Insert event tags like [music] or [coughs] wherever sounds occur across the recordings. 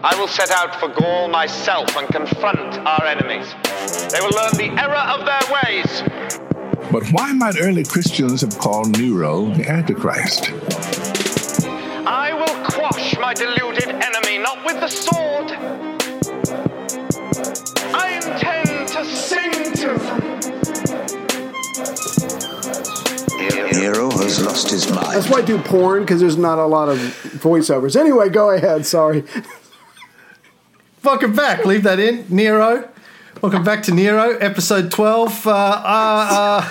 I will set out for Gaul myself and confront our enemies. They will learn the error of their ways. But why might early Christians have called Nero the Antichrist? I will quash my deluded enemy, not with the sword. I intend to sing to them. Nero has lost his mind. That's why I do porn because there's not a lot of voiceovers. Anyway, go ahead. Sorry. [laughs] Welcome back. Leave that in. Nero. Welcome back to Nero, episode 12. Uh, uh, uh,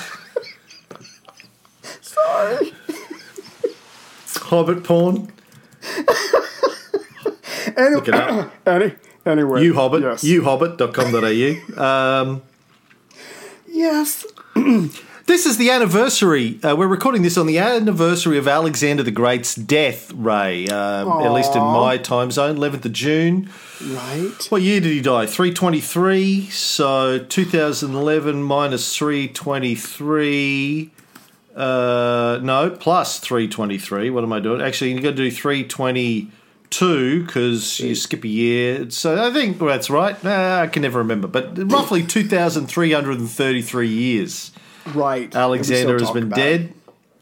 Sorry. Hobbit porn. Any- Look it up. [coughs] Any, anyway. You Hobbit. Yes. Youhobbit.com.au. Um, Yes. [clears throat] this is the anniversary. Uh, we're recording this on the anniversary of Alexander the Great's death, Ray. Uh, at least in my time zone, 11th of June. Right. What year did he die? 323. So 2011 minus 323. Uh, no, plus 323. What am I doing? Actually, you got to do 322 because you skip a year. So I think that's right. Uh, I can never remember. But roughly 2,333 years. Right. Alexander has been dead.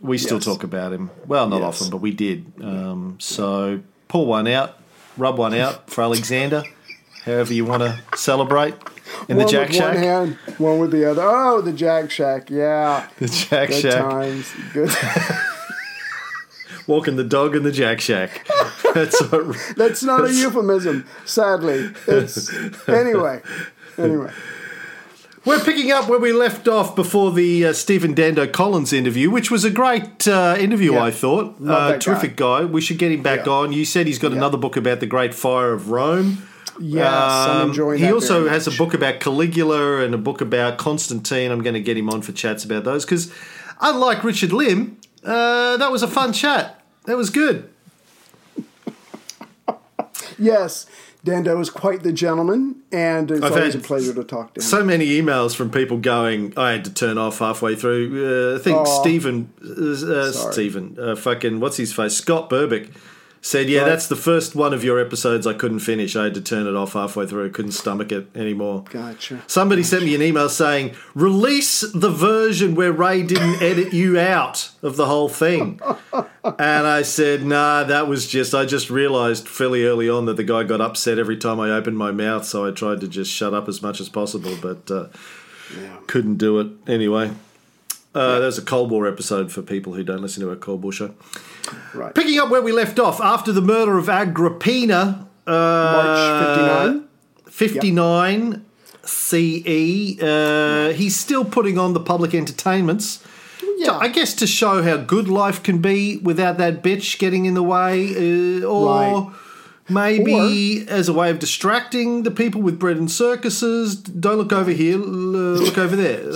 We still Yes. talk about him. Well, not Yes. often, but we did. Um, so pull one out, rub one out for Alexander, however you want to celebrate in one the Jack with one Shack. hand, one with the other. Oh, the Jack Shack. Yeah. [laughs] The Jack Good Shack. times. Good. [laughs] Walking the dog in the Jack Shack. [laughs] That's what, That's not a euphemism. Sadly. It's anyway. Anyway. We're picking up where we left off before the uh, Stephen Dando Collins interview, which was a great uh, interview, Yeah. I thought. Uh, terrific guy. We should get him back Yeah. on. You said he's got Yeah. another book about the Great Fire of Rome. Yes, I'm Um, He also has a book about Caligula and a book about Constantine. I'm going to get him on for chats about those because, unlike Richard Lim, uh, that was a fun chat. That was good. Yes. Dando is quite the gentleman, and it's I've always a pleasure to talk to him. So many emails from people going, I had to turn off halfway through. Uh, I think Aw. Stephen, uh, Stephen, uh, fucking, what's his face? Scott Burbick said, Yeah, Right. that's the first one of your episodes I couldn't finish. I had to turn it off halfway through. I couldn't stomach it anymore. Gotcha. Somebody sent me an email saying, "Release the version where Ray didn't edit you out of the whole thing." [laughs] and I said, "Nah, that was just I just realized fairly early on that the guy got upset every time I opened my mouth, so I tried to just shut up as much as possible, but uh, couldn't do it anyway." Uh, There's a Cold War episode for people who don't listen to our Cold War show. Right. Picking up where we left off after the murder of Agrippina, uh, March 59. 59 CE. Uh, he's still putting on the public entertainments. Yeah. I guess to show how good life can be without that bitch getting in the way, uh, or Right. Maybe as a way of distracting the people with bread and circuses. Don't look over here, look over there. [laughs]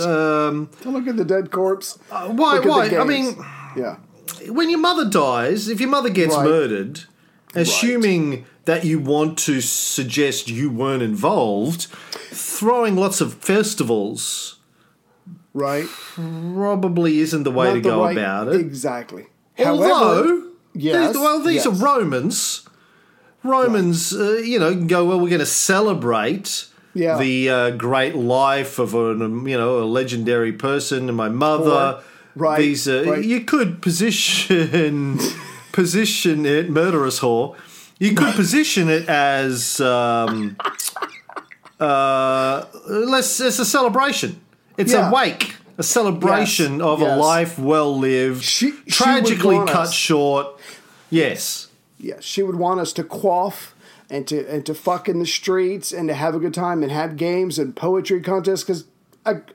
Um, Don't look at the dead corpse. why? Look Why? I mean, Yeah. when your mother dies, if your mother gets Right. murdered, assuming that you want to suggest you weren't involved, throwing lots of festivals Right. probably isn't the way Not to go right- about it. Exactly. Although, However, yes, these, well, these yes. are Romans. Romans, uh, you know, go, well, we're going to celebrate Yeah. the uh, great life of a, you know, a legendary person and my mother. Right, These, uh, right. You could position, [laughs] position it, murderous whore, you could position it as, um, uh, let's, it's a celebration. It's Yeah. a wake. A celebration Yes, of a life well lived, tragically cut us- short. Yes. Yes, she would want us to quaff and to and to fuck in the streets and to have a good time and have games and poetry contests because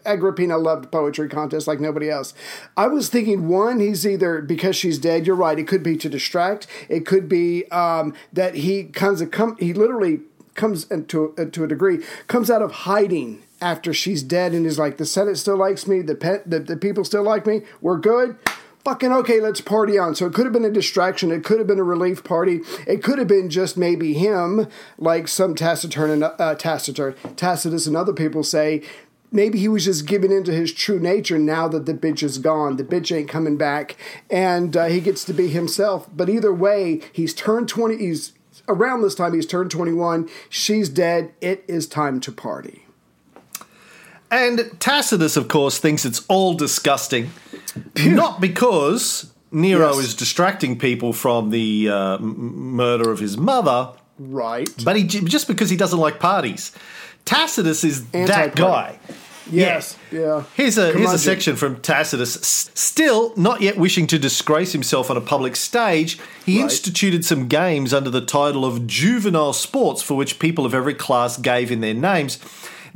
Agrippina loved poetry contests like nobody else. I was thinking one, he's either because she's dead. You're right. It could be to distract. It could be um, that he comes come he literally comes into uh, to a degree comes out of hiding after she's dead and is like the Senate still likes me. The pet the, the people still like me. We're good fucking okay, let's party on. So it could have been a distraction. It could have been a relief party. It could have been just maybe him, like some taciturn and uh, taciturn, Tacitus and other people say. Maybe he was just giving into his true nature now that the bitch is gone. The bitch ain't coming back, and uh, he gets to be himself. But either way, he's turned twenty. He's around this time he's turned 21. She's dead. It is time to party. And Tacitus, of course, thinks it's all disgusting, not because Nero Yes. is distracting people from the uh, m- murder of his mother, Right. but he just because he doesn't like parties. Tacitus is that Anti-party. guy. yes. Yeah. Here's a here's a section from Tacitus. Still, not yet wishing to disgrace himself on a public stage, he Right. instituted some games under the title of juvenile sports, for which people of every class gave in their names.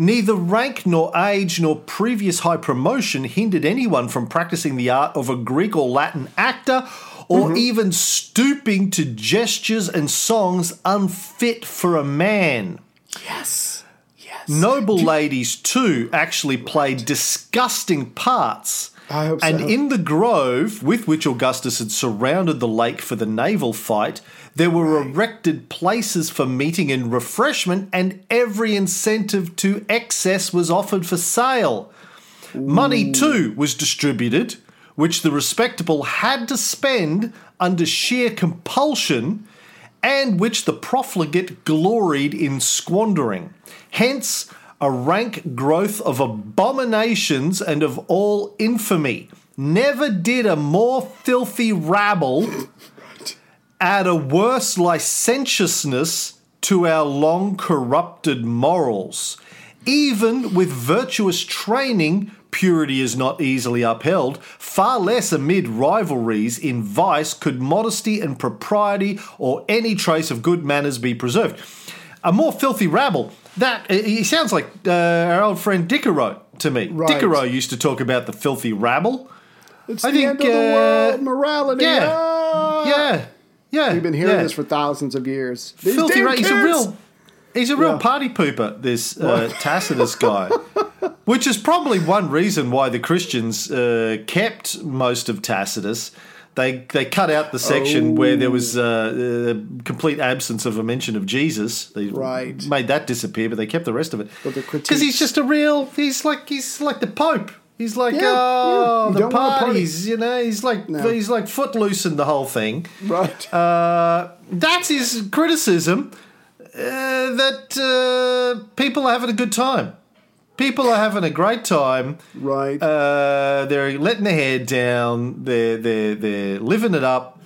Neither rank nor age nor previous high promotion hindered anyone from practicing the art of a Greek or Latin actor, or mm-hmm. even stooping to gestures and songs unfit for a man. Yes. Yes. Noble ladies, too, actually played disgusting parts. I hope and so. in the grove with which Augustus had surrounded the lake for the naval fight, there were erected places for meeting and refreshment, and every incentive to excess was offered for sale. Money, too, was distributed, which the respectable had to spend under sheer compulsion, and which the profligate gloried in squandering. Hence, a rank growth of abominations and of all infamy. Never did a more filthy rabble add a worse licentiousness to our long corrupted morals. Even with virtuous training, purity is not easily upheld. Far less amid rivalries in vice could modesty and propriety or any trace of good manners be preserved. A more filthy rabble. That he sounds like uh, our old friend Dickero to me. Right. Dickero used to talk about the filthy rabble. It's I the think, end of the uh, world. Morality. yeah. Ah! Yeah, yeah. We've been hearing yeah. this for thousands of years. These filthy. Ra- he's a real. He's a real Yeah. party pooper. This uh, [laughs] Tacitus guy, which is probably one reason why the Christians uh, kept most of Tacitus. They they cut out the section where there was uh, a complete absence of a mention of Jesus. They Right. made that disappear, but they kept the rest of it because he's just a real. He's like he's like the Pope. He's like Yeah, oh yeah. The don't party. parties, you know. He's like No. he's like footloose in the whole thing. Right. Uh, that's his criticism uh, that uh, people are having a good time. People are having a great time. right. Uh, they're letting their hair down. They're they're they're living it up.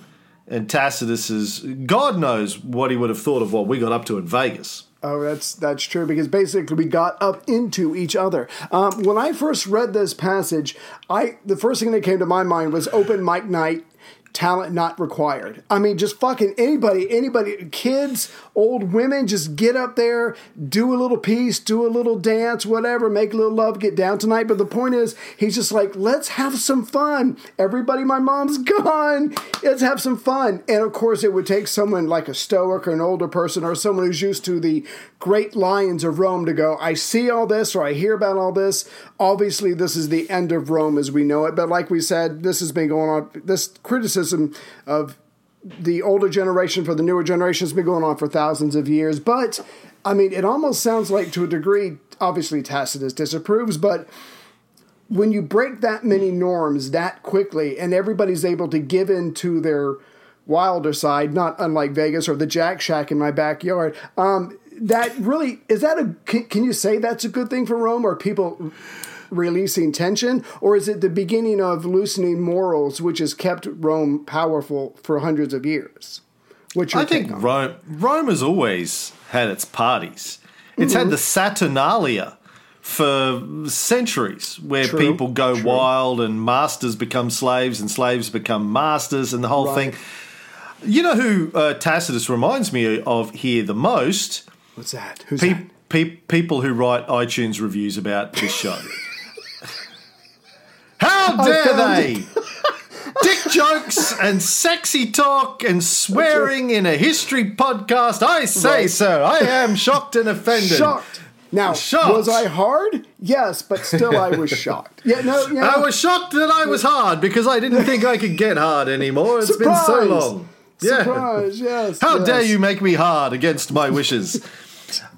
And Tacitus is God knows what he would have thought of what we got up to in Vegas. Oh, that's that's true because basically we got up into each other. Um, when I first read this passage, I the first thing that came to my mind was open mic night. Talent not required. I mean, just fucking anybody, anybody, kids, old women, just get up there, do a little piece, do a little dance, whatever, make a little love, get down tonight. But the point is, he's just like, let's have some fun. Everybody, my mom's [laughs] gone. Let's have some fun. And of course, it would take someone like a stoic or an older person or someone who's used to the great lions of Rome to go, I see all this or I hear about all this. Obviously, this is the end of Rome as we know it. But like we said, this has been going on, this criticism of the older generation for the newer generation has been going on for thousands of years. But I mean, it almost sounds like to a degree, obviously Tacitus disapproves, but when you break that many norms that quickly and everybody's able to give in to their wilder side, not unlike Vegas or the Jack Shack in my backyard, um, that really is that a can, can you say that's a good thing for Rome or people releasing tension or is it the beginning of loosening morals which has kept Rome powerful for hundreds of years? What's I think on? Rome, Rome has always had its parties. It's had the Saturnalia for centuries, where True, people go true. wild and masters become slaves and slaves become masters, and the whole Right. thing. You know who uh, Tacitus reminds me of here the most? What's that? Who's Pe- that? pe- people who write iTunes reviews about this show. [laughs] How oh, dare they? Dick jokes and sexy talk and swearing in a history podcast. I say Right. so. I am shocked and offended. Shocked. Now, Shocked. was I hard? Yes, but still I was shocked. Yeah, no. I was shocked that I was hard because I didn't think I could get hard anymore. It's been so long. Yeah. Surprise, yes. How yes. dare you make me hard against my wishes?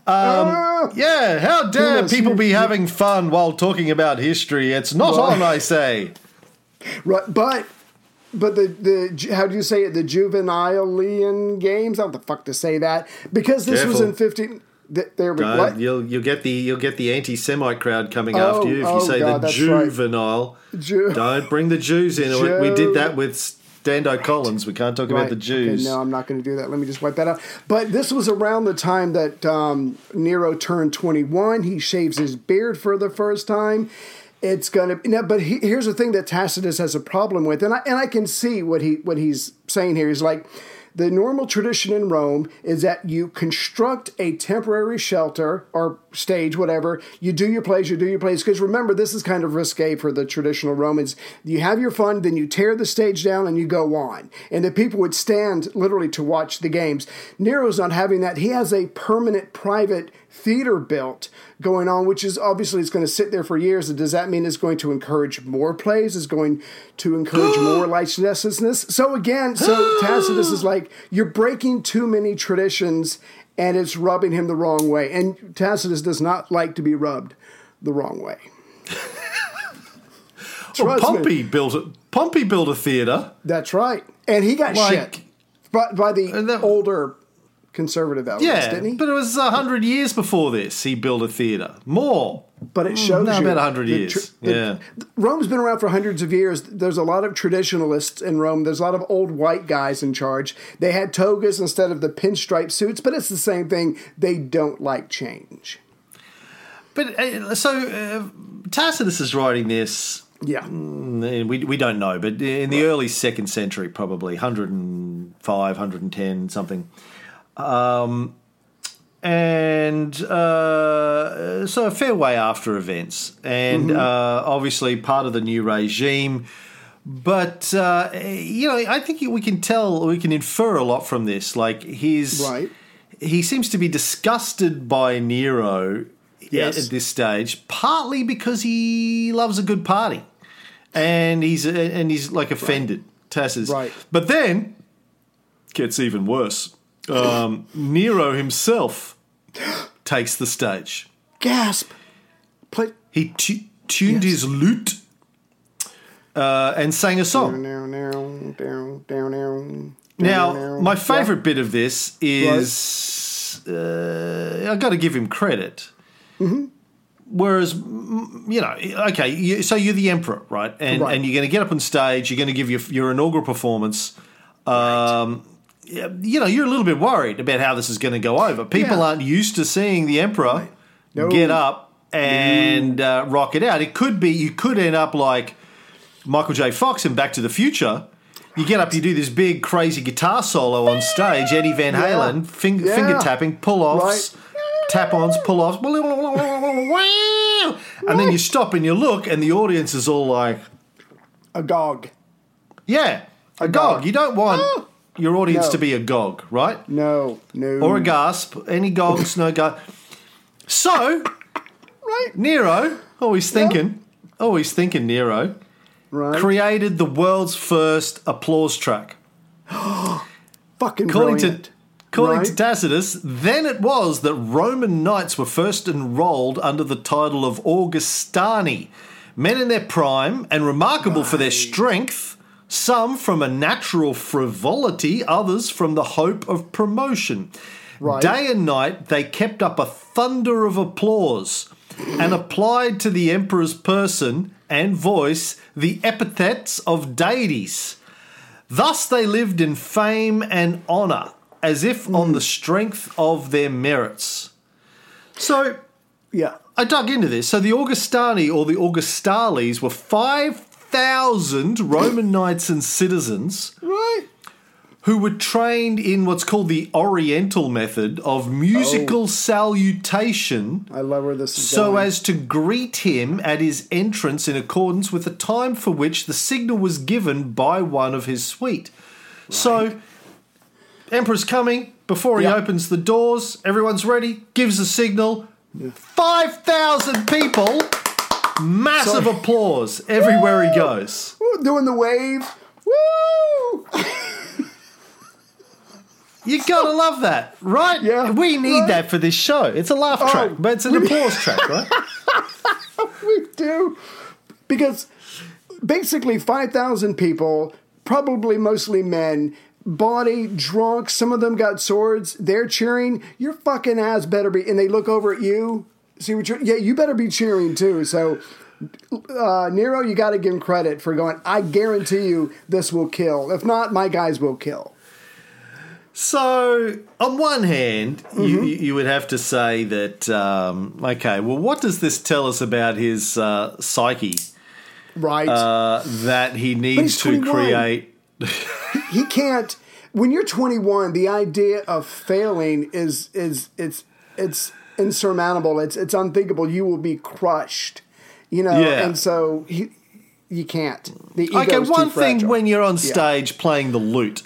Ah, Yeah, how dare Goodness, people be having fun while talking about history? It's not on, I say. [laughs] right, but but the the how do you say it? The juvenilean games. I don't the fuck to say that because this was in fifteen. Th- there we what? you'll you'll get the you'll get the anti-Semite crowd coming Oh, after you if oh, you say God, the that's right. juvenile. Ju- Don't bring the Jews in. Ju- We did that with Dando Collins. We can't talk about the Jews. Okay, no, I'm not going to do that. Let me just wipe that out. But this was around the time that um, Nero turned 21. He shaves his beard for the first time. It's gonna. No, but he, here's the thing that Tacitus has a problem with, and I and I can see what he what he's saying here. He's like. The normal tradition in Rome is that you construct a temporary shelter or stage, whatever. You do your plays, you do your plays. Because remember, this is kind of risque for the traditional Romans. You have your fun, then you tear the stage down and you go on. And the people would stand literally to watch the games. Nero's not having that. He has a permanent private theater built going on, which is obviously it's going to sit there for years. And does that mean it's going to encourage more plays? Is going to encourage more [gasps] licentiousness? So again, so Tacitus is like, you're breaking too many traditions and it's rubbing him the wrong way. And Tacitus does not like to be rubbed the wrong way. [laughs] Well, Trust me. Pompey built a, Pompey built a theatre. That's right. And he got Like- shit by, by the that- older conservative elements, Yeah, didn't he? but it was a hundred years before this. He built a theatre. More. But it shows no, you about 100 years. the- Yeah. Rome's been around for hundreds of years. There's a lot of traditionalists in Rome. There's a lot of old white guys in charge. They had togas instead of the pinstripe suits, but it's the same thing. They don't like change. But uh, so uh, Tacitus is writing this. Yeah. We, we don't know, but in the early second century, probably 105, 110, something. Um, and uh, so a fair way after events, and uh, obviously part of the new regime. But uh, you know, I think we can tell, we can infer a lot from this. Like he's Right. he seems to be disgusted by Nero Yes. at, at this stage, partly because he loves a good party, and he's and he's like offended. Tacitus, Right. But then gets even worse. Um, Nero himself takes the stage. Gasp. Play. He tu- tuned his lute uh, and sang a song. Down, down, down, down, down. Now, my Yeah. favourite bit of this is uh, I got to give him credit. Mm-hmm. Whereas, you know, okay, you, so you're the emperor, right? And Right. and you're going to get up on stage. You're going to give your your inaugural performance. Um, yeah, You know, you're a little bit worried about how this is going to go over. People Yeah. aren't used to seeing the emperor No. get up and uh, rock it out. It could be you could end up like Michael J. Fox in Back to the Future. You get up, you do this big crazy guitar solo on stage, Eddie Van Yeah. Halen, fing- Yeah. finger tapping, pull offs, tap ons, pull offs, and then you stop and you look, and the audience is all like, a Agog. "Yeah, a gog." You don't want your audience No. to be a gog, right? No, no. Or a gasp. Any gogs? No go. So Right. Nero, always thinking, always thinking Nero. Right. created the world's first applause track. [gasps] Fucking According brilliant. to according to Tacitus, then it was that Roman knights were first enrolled under the title of Augustani, men in their prime and remarkable for their strength, some from a natural frivolity, others from the hope of promotion. Right. Day and night they kept up a thunder of applause and applied to the emperor's person and voice the epithets of deities. Thus they lived in fame and honour, as if mm. on the strength of their merits. So yeah. I dug into this. So the Augustani or the Augustales were 5,000 Roman knights and citizens Right. who were trained in what's called the Oriental method of musical oh. salutation I love where this is so going. as to greet him at his entrance in accordance with the time for which the signal was given by one of his suite. So, Emperor's coming before he Yeah. opens the doors, everyone's ready, gives a signal. 5,000 people, massive Sorry. applause everywhere he goes. Woo, doing the wave. Woo! [laughs] You gotta love that, right? Yeah. We need Right. that for this show. It's a laugh oh. track, but it's an applause track, [laughs] right? we do. Because basically 5,000 people probably mostly men, body drunk. Some of them got swords. They're cheering. Your fucking ass better be. And they look over at you. See what you're. Yeah, you better be cheering too. So. Uh, Nero, you got to give him credit for going. I guarantee you, this will kill. If not, my guys will kill. So, on one hand, Mm-hmm. you, you would have to say that, um, okay, well, what does this tell us about his uh, psyche Right? uh, that he needs to 21. create? he can't when you're 21 the idea of failing is is it's it's insurmountable it's it's unthinkable you will be crushed you know Yeah. and so he you can't the Okay, too one thing when you're on stage playing the lute.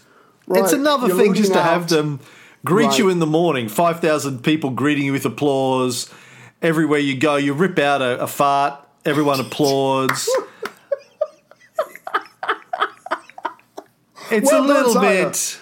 Right. It's another You're thing just to have them greet you in the morning, 5,000 people greeting you with applause. Everywhere you go, you rip out a, a fart, everyone [laughs] applauds. It's Well a little bit, it's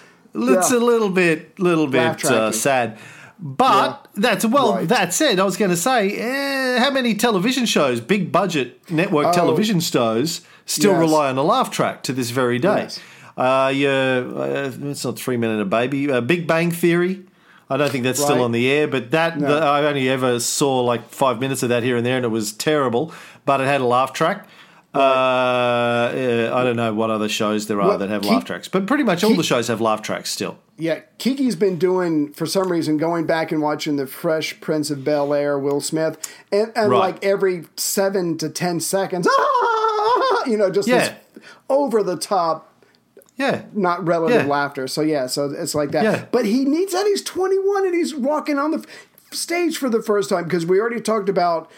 Yeah. a little bit, little bit uh, sad. But that's well. Right. That said, I was going to say, eh, how many television shows, big budget network television shows, still Oh. Yes. rely on a laugh track to this very day? Yes. Uh, yeah, uh, it's not Three Men and a Baby. Uh, Big Bang Theory. I don't think that's still on the air, but that No. the, I only ever saw like five minutes of that here and there, and it was terrible. But it had a laugh track. Uh, uh, I don't know what other shows there are Well, that have keep- laugh tracks, but pretty much all the shows have laugh tracks still. yeah kiki's been doing for some reason going back and watching the fresh prince of bel air will smith and, and Right. like every seven to ten seconds [laughs] ah, you know just Yeah. this over the top Yeah, not relative Yeah. laughter. So yeah, so it's like that. Yeah. But he needs that. He's 21 and he's walking on the f- stage for the first time because we already talked about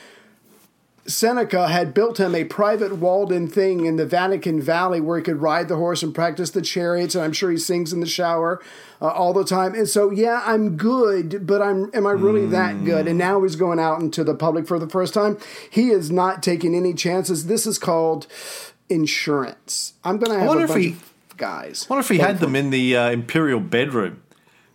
Seneca had built him a private walled-in thing in the Vatican Valley where he could ride the horse and practice the chariots. And I'm sure he sings in the shower uh, all the time. And so yeah, I'm good, but I'm am I really that good? And now he's going out into the public for the first time. He is not taking any chances. This is called insurance. I'm going to have wonder a if bunch he- of guys. I wonder if he had them in the uh, imperial bedroom.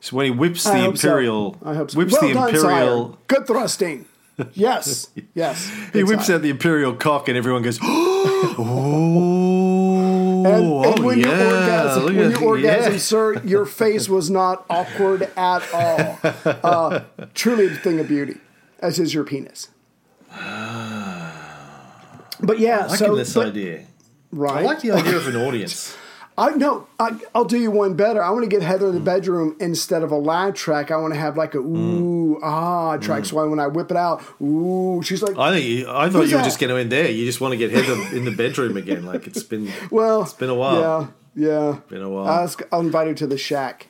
So when he whips the I hope so. imperial, I hope so. whips well the done, imperial, sire. Good thrusting. [laughs] Yes, yes. he whips sire. out the imperial cock, and everyone goes, [gasps] "Oh, And, oh, and when yeah, you orgasm, look when at- you orgasm, yeah. sir, your [laughs] face was not awkward at all. Uh, truly a thing of beauty, as is your penis. But yeah, I like so this but- idea. right. I like the idea of an audience. [laughs] I no, I, I'll do you one better. I want to get Heather in the mm. bedroom instead of a loud track. I want to have like a mm. ooh ah track. Mm. So when I whip it out, ooh, she's like, I think you, I thought you were just going to end there. You just want to get Heather in the bedroom again. Like it's been [laughs] well, it's been a while. Yeah, yeah. Been a while. I'll, ask- I'll invite her to the shack.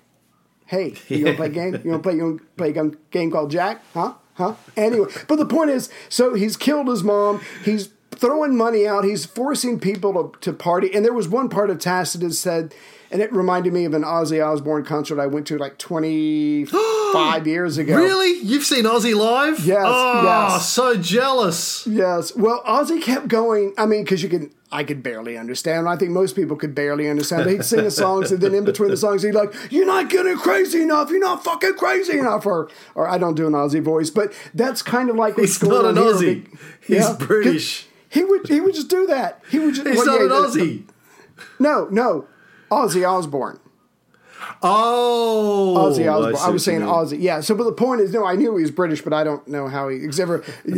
Hey, [laughs] you want to play a game? You want to play? You want to play a game called Jack? Huh? Huh? Anyway, but the point is, so he's killed his mom. He's throwing money out. He's forcing people to, to party. And there was one part of Tacitus said, and it reminded me of an Ozzy Osbourne concert I went to like 25 [gasps] years ago. Really? You've seen Ozzy live? Yes, Oh, yes. so jealous. Yes. Well, Ozzy kept going. I mean, because you can, I could barely understand. I think most people could barely understand. But he'd sing the songs, and then in between the songs, he'd like, "You're not getting crazy enough. You're not fucking crazy enough." Or, or I don't do an Ozzy voice, but that's kind of like what's He's going not an here. Aussie. He's British. He would, he would just do that. He would just. He's well, not yeah, an Aussie. No, no, Ozzy Osbourne. Oh, Ozzy I Osbourne. see I, was saying. Ozzy. Yeah. So, but the point is, no, I knew he was British, but I don't know how he ever. And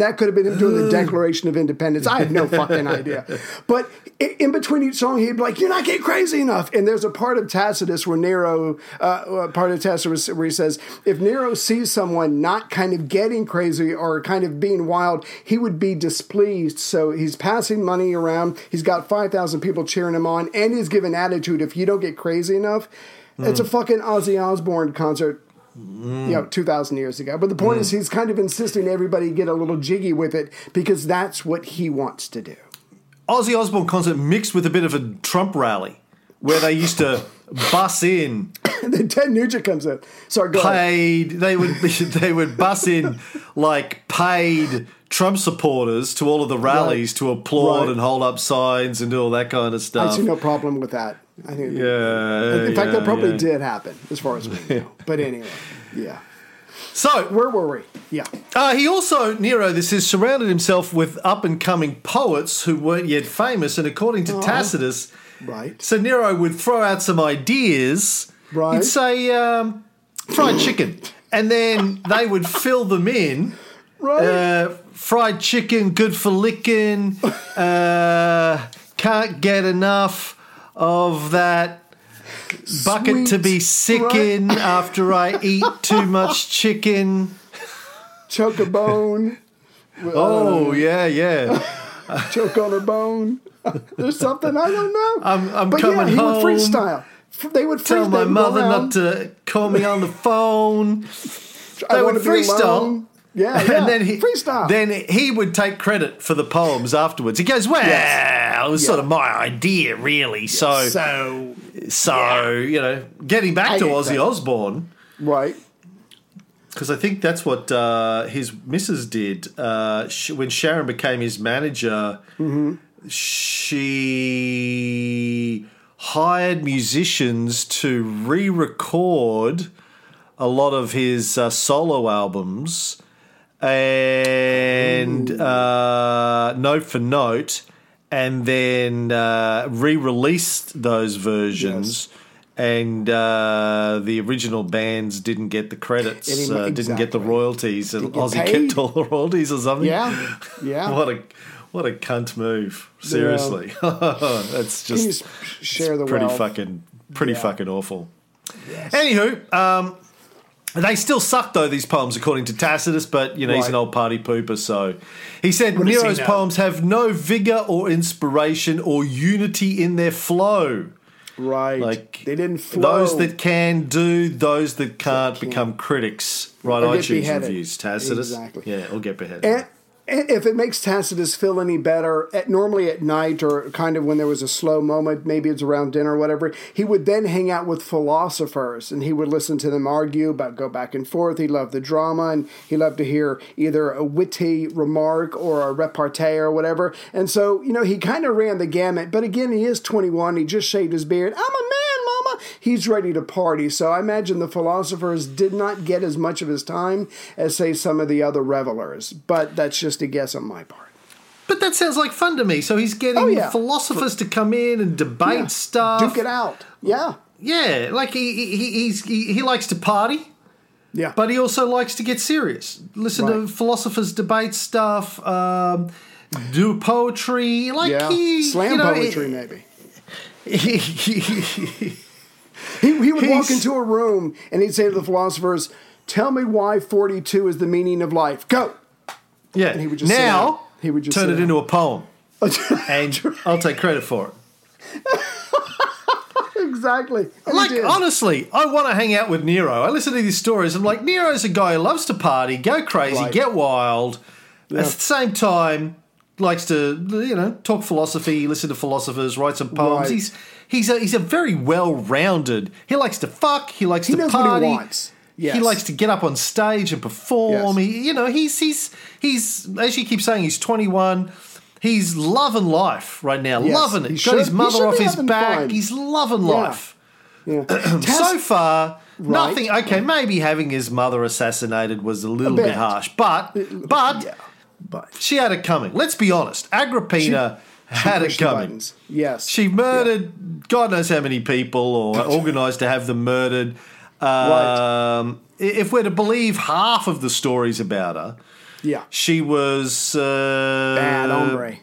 that could have been him doing the [sighs] Declaration of Independence. I have no fucking idea. But in between each song, he'd be like, "You're not getting crazy enough." And there's a part of Tacitus where Nero, uh, part of Tacitus where he says, if Nero sees someone not kind of getting crazy or kind of being wild, he would be displeased. So he's passing money around. He's got five thousand people cheering him on, and he's given attitude. If you don't get crazy enough, it's a mm. fucking Ozzy Osbourne concert you know, mm. 2,000 years ago. But the point is, mm. he's kind of insisting everybody get a little jiggy with it because that's what he wants to do. Ozzy Osbourne concert mixed with a bit of a Trump rally where they used to bus in [coughs] then Ted Nugent comes in. Sorry, go ahead. paid they would [laughs] they would bus in like paid Trump supporters to all of the rallies to applaud Right. and hold up signs and do all that kind of stuff. I see no problem with that. I think, Yeah, in fact, yeah, that probably yeah. did happen, as far as we [laughs] know. But anyway, yeah. So Where were we? Yeah. uh, he also Nero. This is surrounded himself with up and coming poets who weren't yet famous, and according to Tacitus, Right. so Nero would throw out some ideas. Right. He'd say um, fried chicken, and then they would fill them in. Right. Uh, fried chicken, good for licking. Uh, can't get enough of that bucket to be sick right. in after I eat too much chicken. Choke a bone. Oh yeah, yeah. [laughs] choke on a bone. There's something I don't know. I'm- I'm but coming yeah, he home. would freestyle. They would freestyle. Tell my They would go mother not to call me on the phone. I they would freestyle. Yeah, [laughs] yeah. and then he freestyle. Then he would take credit for the poems afterwards. He goes, "Well, it was sort of my idea, really." So, so so you know, getting back I to Ozzy that. Osbourne right. because I think that's what uh, his missus did uh, when Sharon became his manager. Mm-hmm. She hired musicians to re-record a lot of his uh, solo albums and uh, note for note, and then uh, re-released those versions. And uh, the original bands didn't get the credits, uh, didn't get the royalties, and Ozzy paid. kept all the royalties or something. Yeah. [laughs] Yeah. what a what a cunt move! Seriously, [laughs] that's just share the pretty wealth? fucking pretty Yeah. fucking awful. Anywho, um, they still suck though these poems, according to Tacitus. But you know he's an old party pooper, so he said he Nero's know? poems have no vigor or inspiration or unity in their flow. Right. Like they didn't flow. Those that can do, those that can't become critics. Right, get iTunes beheaded. reviews. Tacitus, Exactly. yeah, or get beheaded. And if it makes Tacitus feel any better, at, normally at night or kind of when there was a slow moment, maybe it's around dinner or whatever, he would then hang out with philosophers and he would listen to them argue about go back and forth. He loved the drama and he loved to hear either a witty remark or a repartee or whatever. And so, you know, he kind of ran the gamut. But again, he is 21. He just shaved his beard. I'm a man, mama. He's ready to party. So I imagine the philosophers did not get as much of his time as, say, some of the other revelers. But that's just a guess on my part. But that sounds like fun to me. So he's getting Oh, yeah. philosophers to come in and debate Yeah. stuff. Duke it out. Yeah. Yeah, like he he he's, he he likes to party, Yeah. but he also likes to get serious. Listen to philosophers debate stuff. Um, do poetry, like yeah. he Slam you know, poetry, maybe. [laughs] he- he- would walk into a room and he'd say to the philosophers, Tell me why 42 is the meaning of life. Go. yeah. And he would just now He would just turn it into a poem, [laughs] and I'll take credit for it. [laughs] exactly. And Like honestly, I want to hang out with Nero. I listen to these stories. I'm like, Nero's a guy who loves to party, go crazy, Right. get wild. Yeah. At the same time, likes to you know talk philosophy, listen to philosophers, write some poems. Right. He's he's a, he's a very well rounded. He likes to fuck. He likes He to knows what he party. wants. Yes. He likes to get up on stage and perform. Yes. He, you know, he's he's he's as you keep saying, he's 21. He's loving life right now, Yes, loving it. he He's should- got his mother off his back. fun. He's loving Yeah. life. Yeah. [clears throat] So far, Right. nothing. Okay, maybe having his mother assassinated was a little A bit bit. harsh, but but yeah. But she had it coming. Let's be honest. Agrippina had it coming. buttons. Yes. She murdered God knows how many people, or [laughs] organised to have them murdered. Um, i- If we're to believe half of the stories about her, yeah. she was uh, Bad hombre.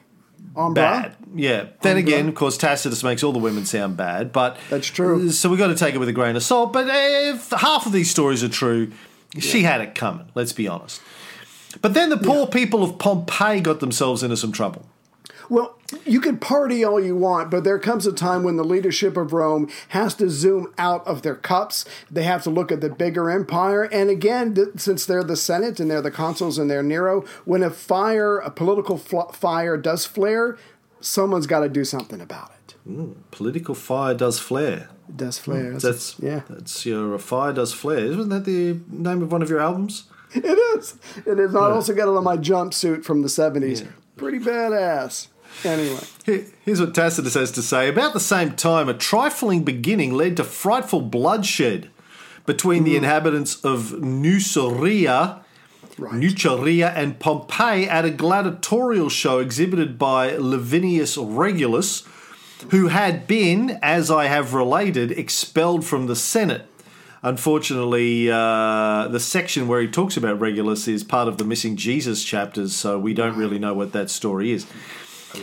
Hombre. bad. Yeah. Then again, of course, Tacitus makes all the women sound bad, but That's true. So we've got to take it with a grain of salt. But if half of these stories are true, she had it coming. Let's be honest. But then the poor people of Pompeii got themselves into some trouble. Well, you can party all you want, but there comes a time when the leadership of Rome has to zoom out of their cups. They have to look at the bigger empire. And again, th- since they're the Senate and they're the consuls and they're Nero, when a fire, a political fl- fire does flare, someone's got to do something about it. Mm, political fire does flare. It does flare. Mm, that's yeah, That's your fire does flare. Isn't that the name of one of your albums? [laughs] it is. It is. I also got it on my jumpsuit from the 70s. Pretty badass. Anyway. Here's what Tacitus has to say. About the same time, a trifling beginning led to frightful bloodshed. between the hmm. inhabitants of Nuceria, Nuceria and Pompeii at a gladiatorial show exhibited by Livineius Regulus, who had been, as I have related, expelled from the Senate. Unfortunately, uh, the section where he talks about Regulus is part of the missing Jesus chapters, so we don't really know what that story is.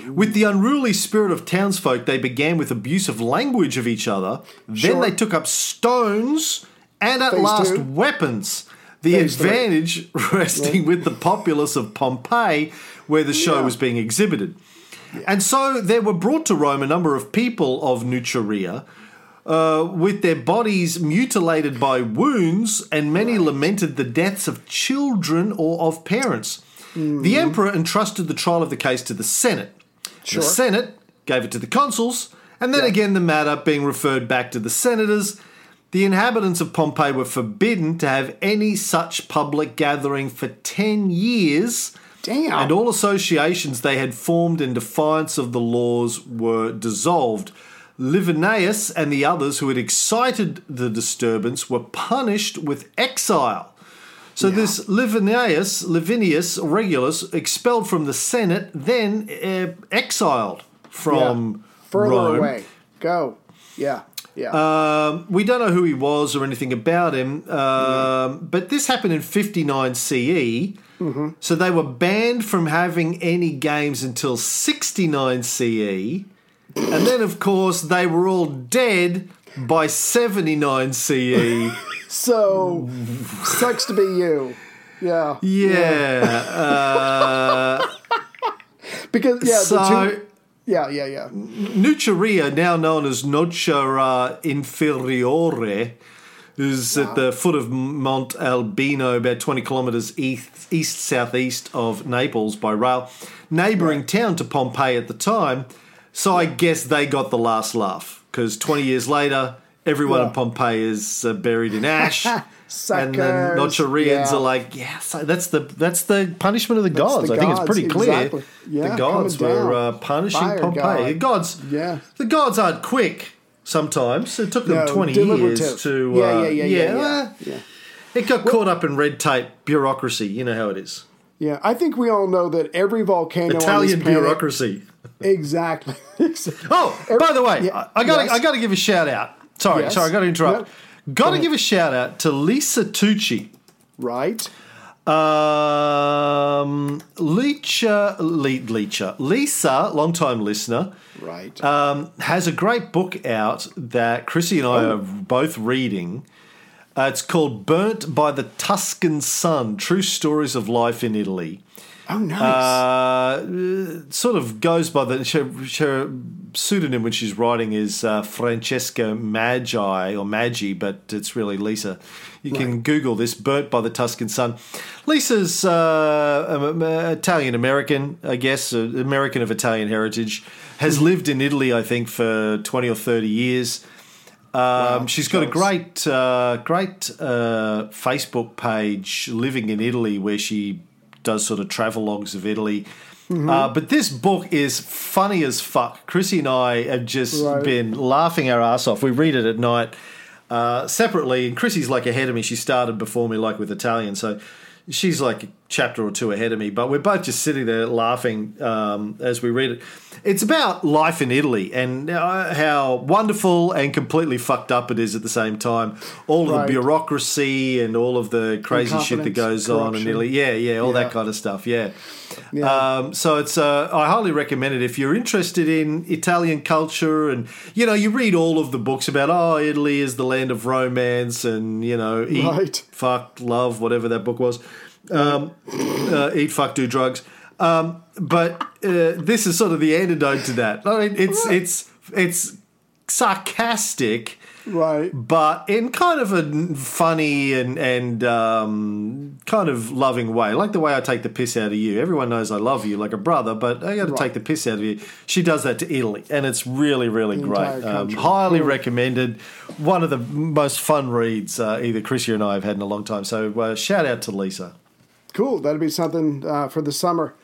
With the unruly spirit of townsfolk, they began with abusive language of each other. Then Sure. they took up stones and at Phase last two. weapons. The Phase three. advantage [laughs] resting with the populace of Pompeii, where the show Yeah. was being exhibited. And so there were brought to Rome a number of people of Nuceria, uh, with their bodies mutilated by wounds, and many lamented the deaths of children or of parents. Mm-hmm. The emperor entrusted the trial of the case to the Senate. Sure. The Senate gave it to the consuls, and then Yeah. again the matter being referred back to the senators. The inhabitants of Pompeii were forbidden to have any such public gathering for 10 years. Damn. And all associations they had formed in defiance of the laws were dissolved. Livineius and the others who had excited the disturbance were punished with exile. So this Livineius, Livineius Regulus, expelled from the Senate, then uh, exiled from Further Rome. away. Go. Yeah. Yeah. Um, we don't know who he was or anything about him, um, but this happened in 59 CE. So they were banned from having any games until 69 CE. And then, of course, they were all dead by 79 CE. so, sucks to be you. Yeah. Yeah. Uh, [laughs] Because, yeah, so. the two. Yeah, yeah, yeah. Nuceria, now known as Nocera Inferiore, is at the foot of Mont Albino, about 20 kilometres east, east southeast of Naples by rail, neighbouring town to Pompeii at the time. So I guess they got the last laugh because 20 years later, everyone in Pompeii is uh, buried in ash. [laughs] And then Suckers. Nocerians Yeah. are like, yeah, so that's the that's the punishment of the gods. the I think it's pretty clear. exactly. Yeah, the gods were uh, punishing Fire Pompeii. god. The gods, Yeah. the gods aren't quick. Sometimes it took them No, twenty years to. Yeah, uh, yeah, yeah, yeah, yeah. well, Yeah. It got caught up in red tape, bureaucracy. You know how it is. Yeah, I think we all know that every volcano Italian planet, bureaucracy. exactly. [laughs] Oh, by the way, yeah, I, got yes. I got to give a shout out. Sorry, Yes. sorry, I got to interrupt. No. Got to give a shout out to Lisa Tucci. right? Um, Leacher, Le- Leacher, Lisa, long time listener, Right. um, has a great book out that Chrissy and I Oh. are both reading. Uh, it's called Burnt by the Tuscan Sun True Stories of Life in Italy. oh, nice. Uh, sort of goes by the her, her pseudonym when she's writing is uh, Francesca Magi or Maggi, but it's really Lisa. You can Google this "Burnt by the Tuscan Sun." Lisa's uh, Italian American, I guess, uh, American of Italian heritage. Has lived in Italy, I think, for twenty or thirty years. Um, she's got a great, uh, great uh, Facebook page, living in Italy, where she does sort of travelogues of Italy. Mm-hmm. Uh, but this book is funny as fuck. Chrissy and I have just Right. been laughing our ass off. We read it at night uh, separately, and Chrissy's like ahead of me. She started before me, like with Italian, so she's like chapter or two ahead of me. But we're both just sitting there laughing um, as we read it. It's about life in Italy and uh, how wonderful and completely fucked up it is at the same time. All of the bureaucracy and all of the crazy shit that goes on in. Italy. Yeah, yeah, all Yeah. that kind of stuff. Yeah. Yeah. Um, so it's uh, I highly recommend it if you're interested in Italian culture and you know you read all of the books about oh Italy is the land of romance and you know eat Right. fuck love whatever that book was um, uh, eat fuck do drugs um, but uh, this is sort of the antidote to that I mean, it's it's it's sarcastic right. but in kind of a funny and and um, kind of loving way, like the way I take the piss out of you. Everyone knows I love you like a brother, but I got to Right. take the piss out of you. She does that to Italy, and it's really really great. Um, highly Cool. recommended. One of the most fun reads uh, either Chrissy and I have had in a long time. So uh, shout out to Lisa. Cool. That'd be something uh, for the summer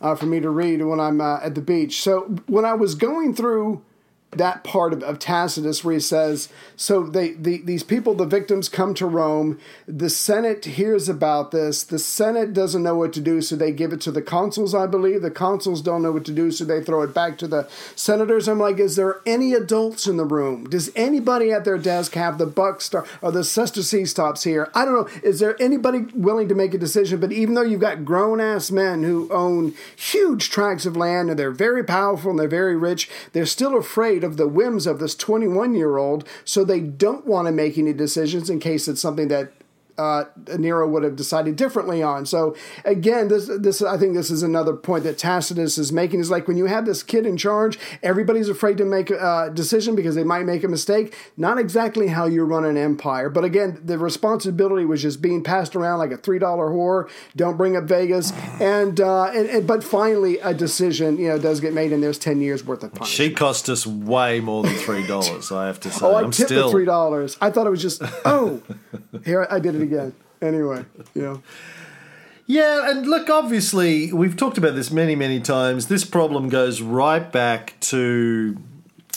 uh, for me to read when I'm uh, at the beach. So when I was going through that part of, of Tacitus where he says, so they the, these people, the victims, come to Rome. The Senate hears about this. The Senate doesn't know what to do, so they give it to the consuls, I believe. The consuls don't know what to do, so they throw it back to the senators. I'm like, is there any adults in the room? Does anybody at their desk have the buck stop or the Sester stops here? I don't know. Is there anybody willing to make a decision? But even though you've got grown ass men who own huge tracts of land and they're very powerful and they're very rich, they're still afraid of the whims of this 21 year old, so they don't want to make any decisions in case it's something that uh, Nero would have decided differently on. So again, this this I think this is another point that Tacitus is making is like when you have this kid in charge, everybody's afraid to make a decision because they might make a mistake. Not exactly how you run an empire, but again, the responsibility was just being passed around like a three dollar whore. Don't bring up Vegas, and, uh, and, and but finally a decision you know does get made, and there's ten years worth of punishment. She cost us way more than three dollars. I have to [laughs] say. Oh, I I'm tipped still the three dollars. I thought it was just oh, here I did it again. Anyway, know. Yeah, and look, obviously, we've talked about this many, many times. This problem goes right back to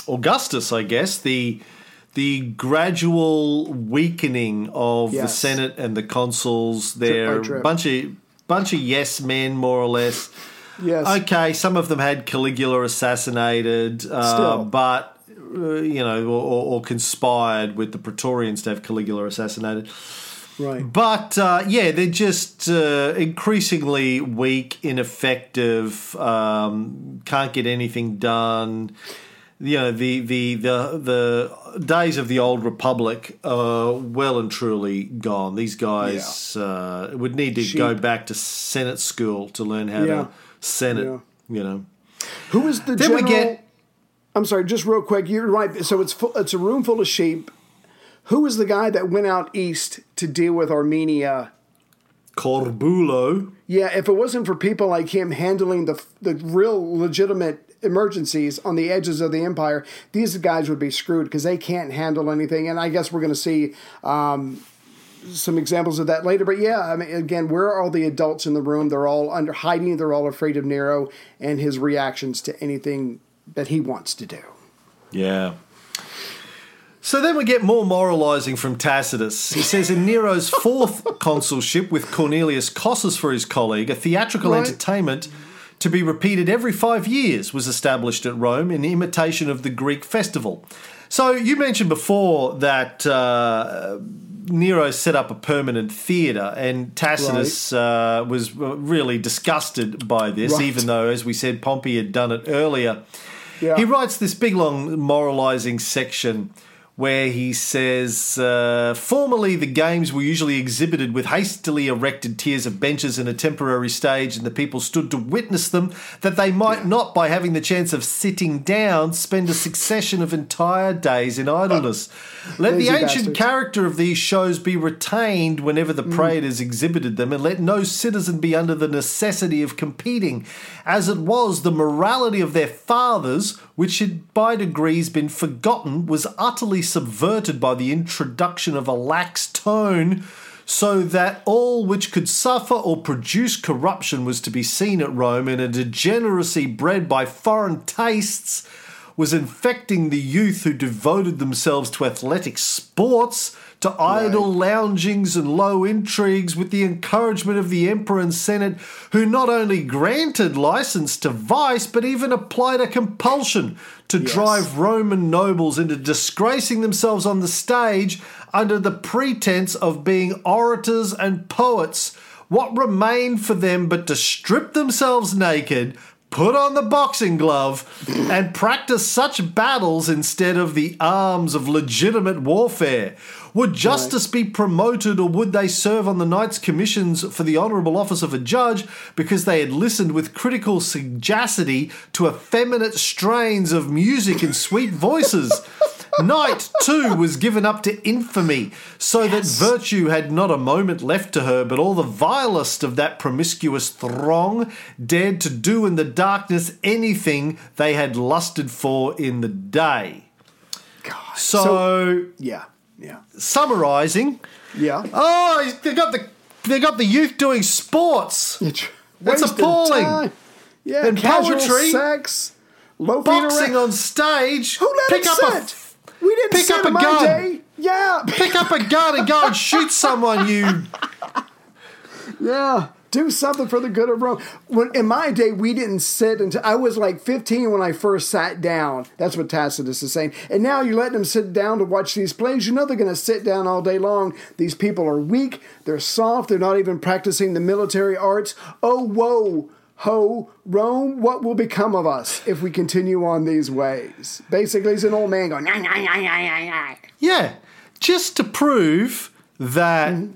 Augustus, I guess, the the gradual weakening of the Senate and the consuls. They're a bunch of bunch of yes men, more or less. Yes. Okay, some of them had Caligula assassinated, uh, but uh, you know, or, or conspired with the Praetorians to have Caligula assassinated. Right. But uh, yeah, they're just uh, increasingly weak, ineffective, um, can't get anything done. You know, the, the, the, the days of the old republic are well and truly gone. These guys uh, would need to go back to Senate school to learn how Yeah. to Senate, Yeah. you know. Who is the Then we get- I'm sorry, just real quick. You're right. So it's full, it's a room full of sheep. Who is the guy that went out east to deal with Armenia? Corbulo. Yeah, if it wasn't for people like him handling the the real legitimate emergencies on the edges of the empire, these guys would be screwed because they can't handle anything. And I guess we're going to see um, some examples of that later. But yeah, I mean, again, where are all the adults in the room? They're all under hiding. They're all afraid of Nero and his reactions to anything that he wants to do. Yeah. So then we get more moralizing from Tacitus. He says in Nero's [laughs] fourth consulship with Cornelius Cossus for his colleague, a theatrical Right. entertainment to be repeated every five years was established at Rome in imitation of the Greek festival. So you mentioned before that uh, Nero set up a permanent theatre, and Tacitus uh, was really disgusted by this, Right. even though, as we said, Pompey had done it earlier. Yeah. He writes this big long moralizing section where he says, uh, Formerly, the games were usually exhibited with hastily erected tiers of benches and a temporary stage, and the people stood to witness them, that they might not, by having the chance of sitting down, spend a succession of entire days in idleness. Let the ancient bastards. character of these shows be retained whenever Mm. the praetors exhibited them, and let no citizen be under the necessity of competing, as it was the morality of their fathers, which had by degrees been forgotten, was utterly subverted by the introduction of a lax tone. So that all which could suffer or produce corruption was to be seen at Rome, and a degeneracy bred by foreign tastes was infecting the youth who devoted themselves to athletic sports, to idle loungings and low intrigues, with the encouragement of the emperor and senate, who not only granted license to vice, but even applied a compulsion to drive Roman nobles into disgracing themselves on the stage under the pretense of being orators and poets. What remained for them but to strip themselves naked? put on the boxing glove and practice such battles instead of the arms of legitimate warfare? Would justice be promoted or would they serve on the Knights Commissions for the honourable office of a judge because they had listened with critical sagacity to effeminate strains of music and sweet voices? [laughs] Night, too, was given up to infamy, so that virtue had not a moment left to her, but all the vilest of that promiscuous throng dared to do in the darkness anything they had lusted for in the day. God. So, yeah, yeah, summarising, yeah. oh, they got the they got the youth doing sports. It's That's appalling. time. Yeah, And poetry. sex, boxing on stage. Who let pick up sit? we didn't pick up a gun. day. Yeah, pick up a gun and go and shoot someone. You [laughs] yeah. Do something for the good of Rome. When in my day, we didn't sit until I was like 15 when I first sat down. That's what Tacitus is saying. And now you're letting them sit down to watch these plays. You know they're going to sit down all day long. These people are weak. They're soft. They're not even practicing the military arts. Oh, whoa. Ho, Rome, what will become of us if we continue on these ways? Basically, he's an old man going, "Nah, nah, nah, nah, nah, nah." Yeah, just to prove that mm-hmm.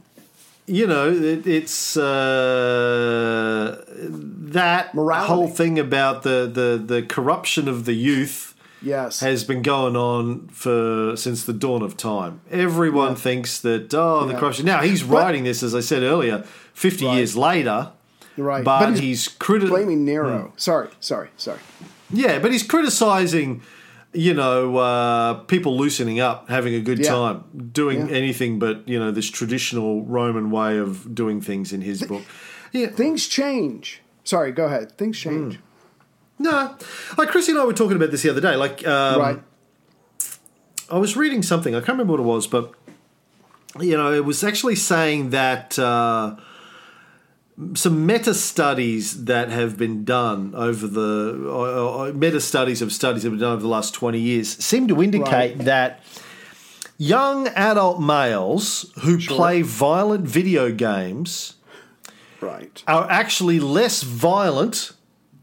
You know it, it's uh, that Morality. whole thing about the, the the corruption of the youth Yes. has been going on for since the dawn of time. Everyone Yeah. thinks that oh the corruption. Now he's writing this as I said earlier, fifty Right. years later. right. But, But he's, he's criti- blaming Nero. Sorry, sorry, sorry. Yeah, but he's criticizing, you know, uh, people loosening up, having a good Yeah. time, doing Yeah. anything but you know this traditional Roman way of doing things in his book. Yeah, Things change. Sorry, go ahead. Things change. no, like Chrissy and I were talking about this the other day. Like, um, right. I was reading something. I can't remember what it was, but you know, it was actually saying that uh, some meta studies that have been done over the uh, uh, meta studies of studies that have been done over the last twenty years seem to indicate Right. that young adult males who play violent video games Right. are actually less violent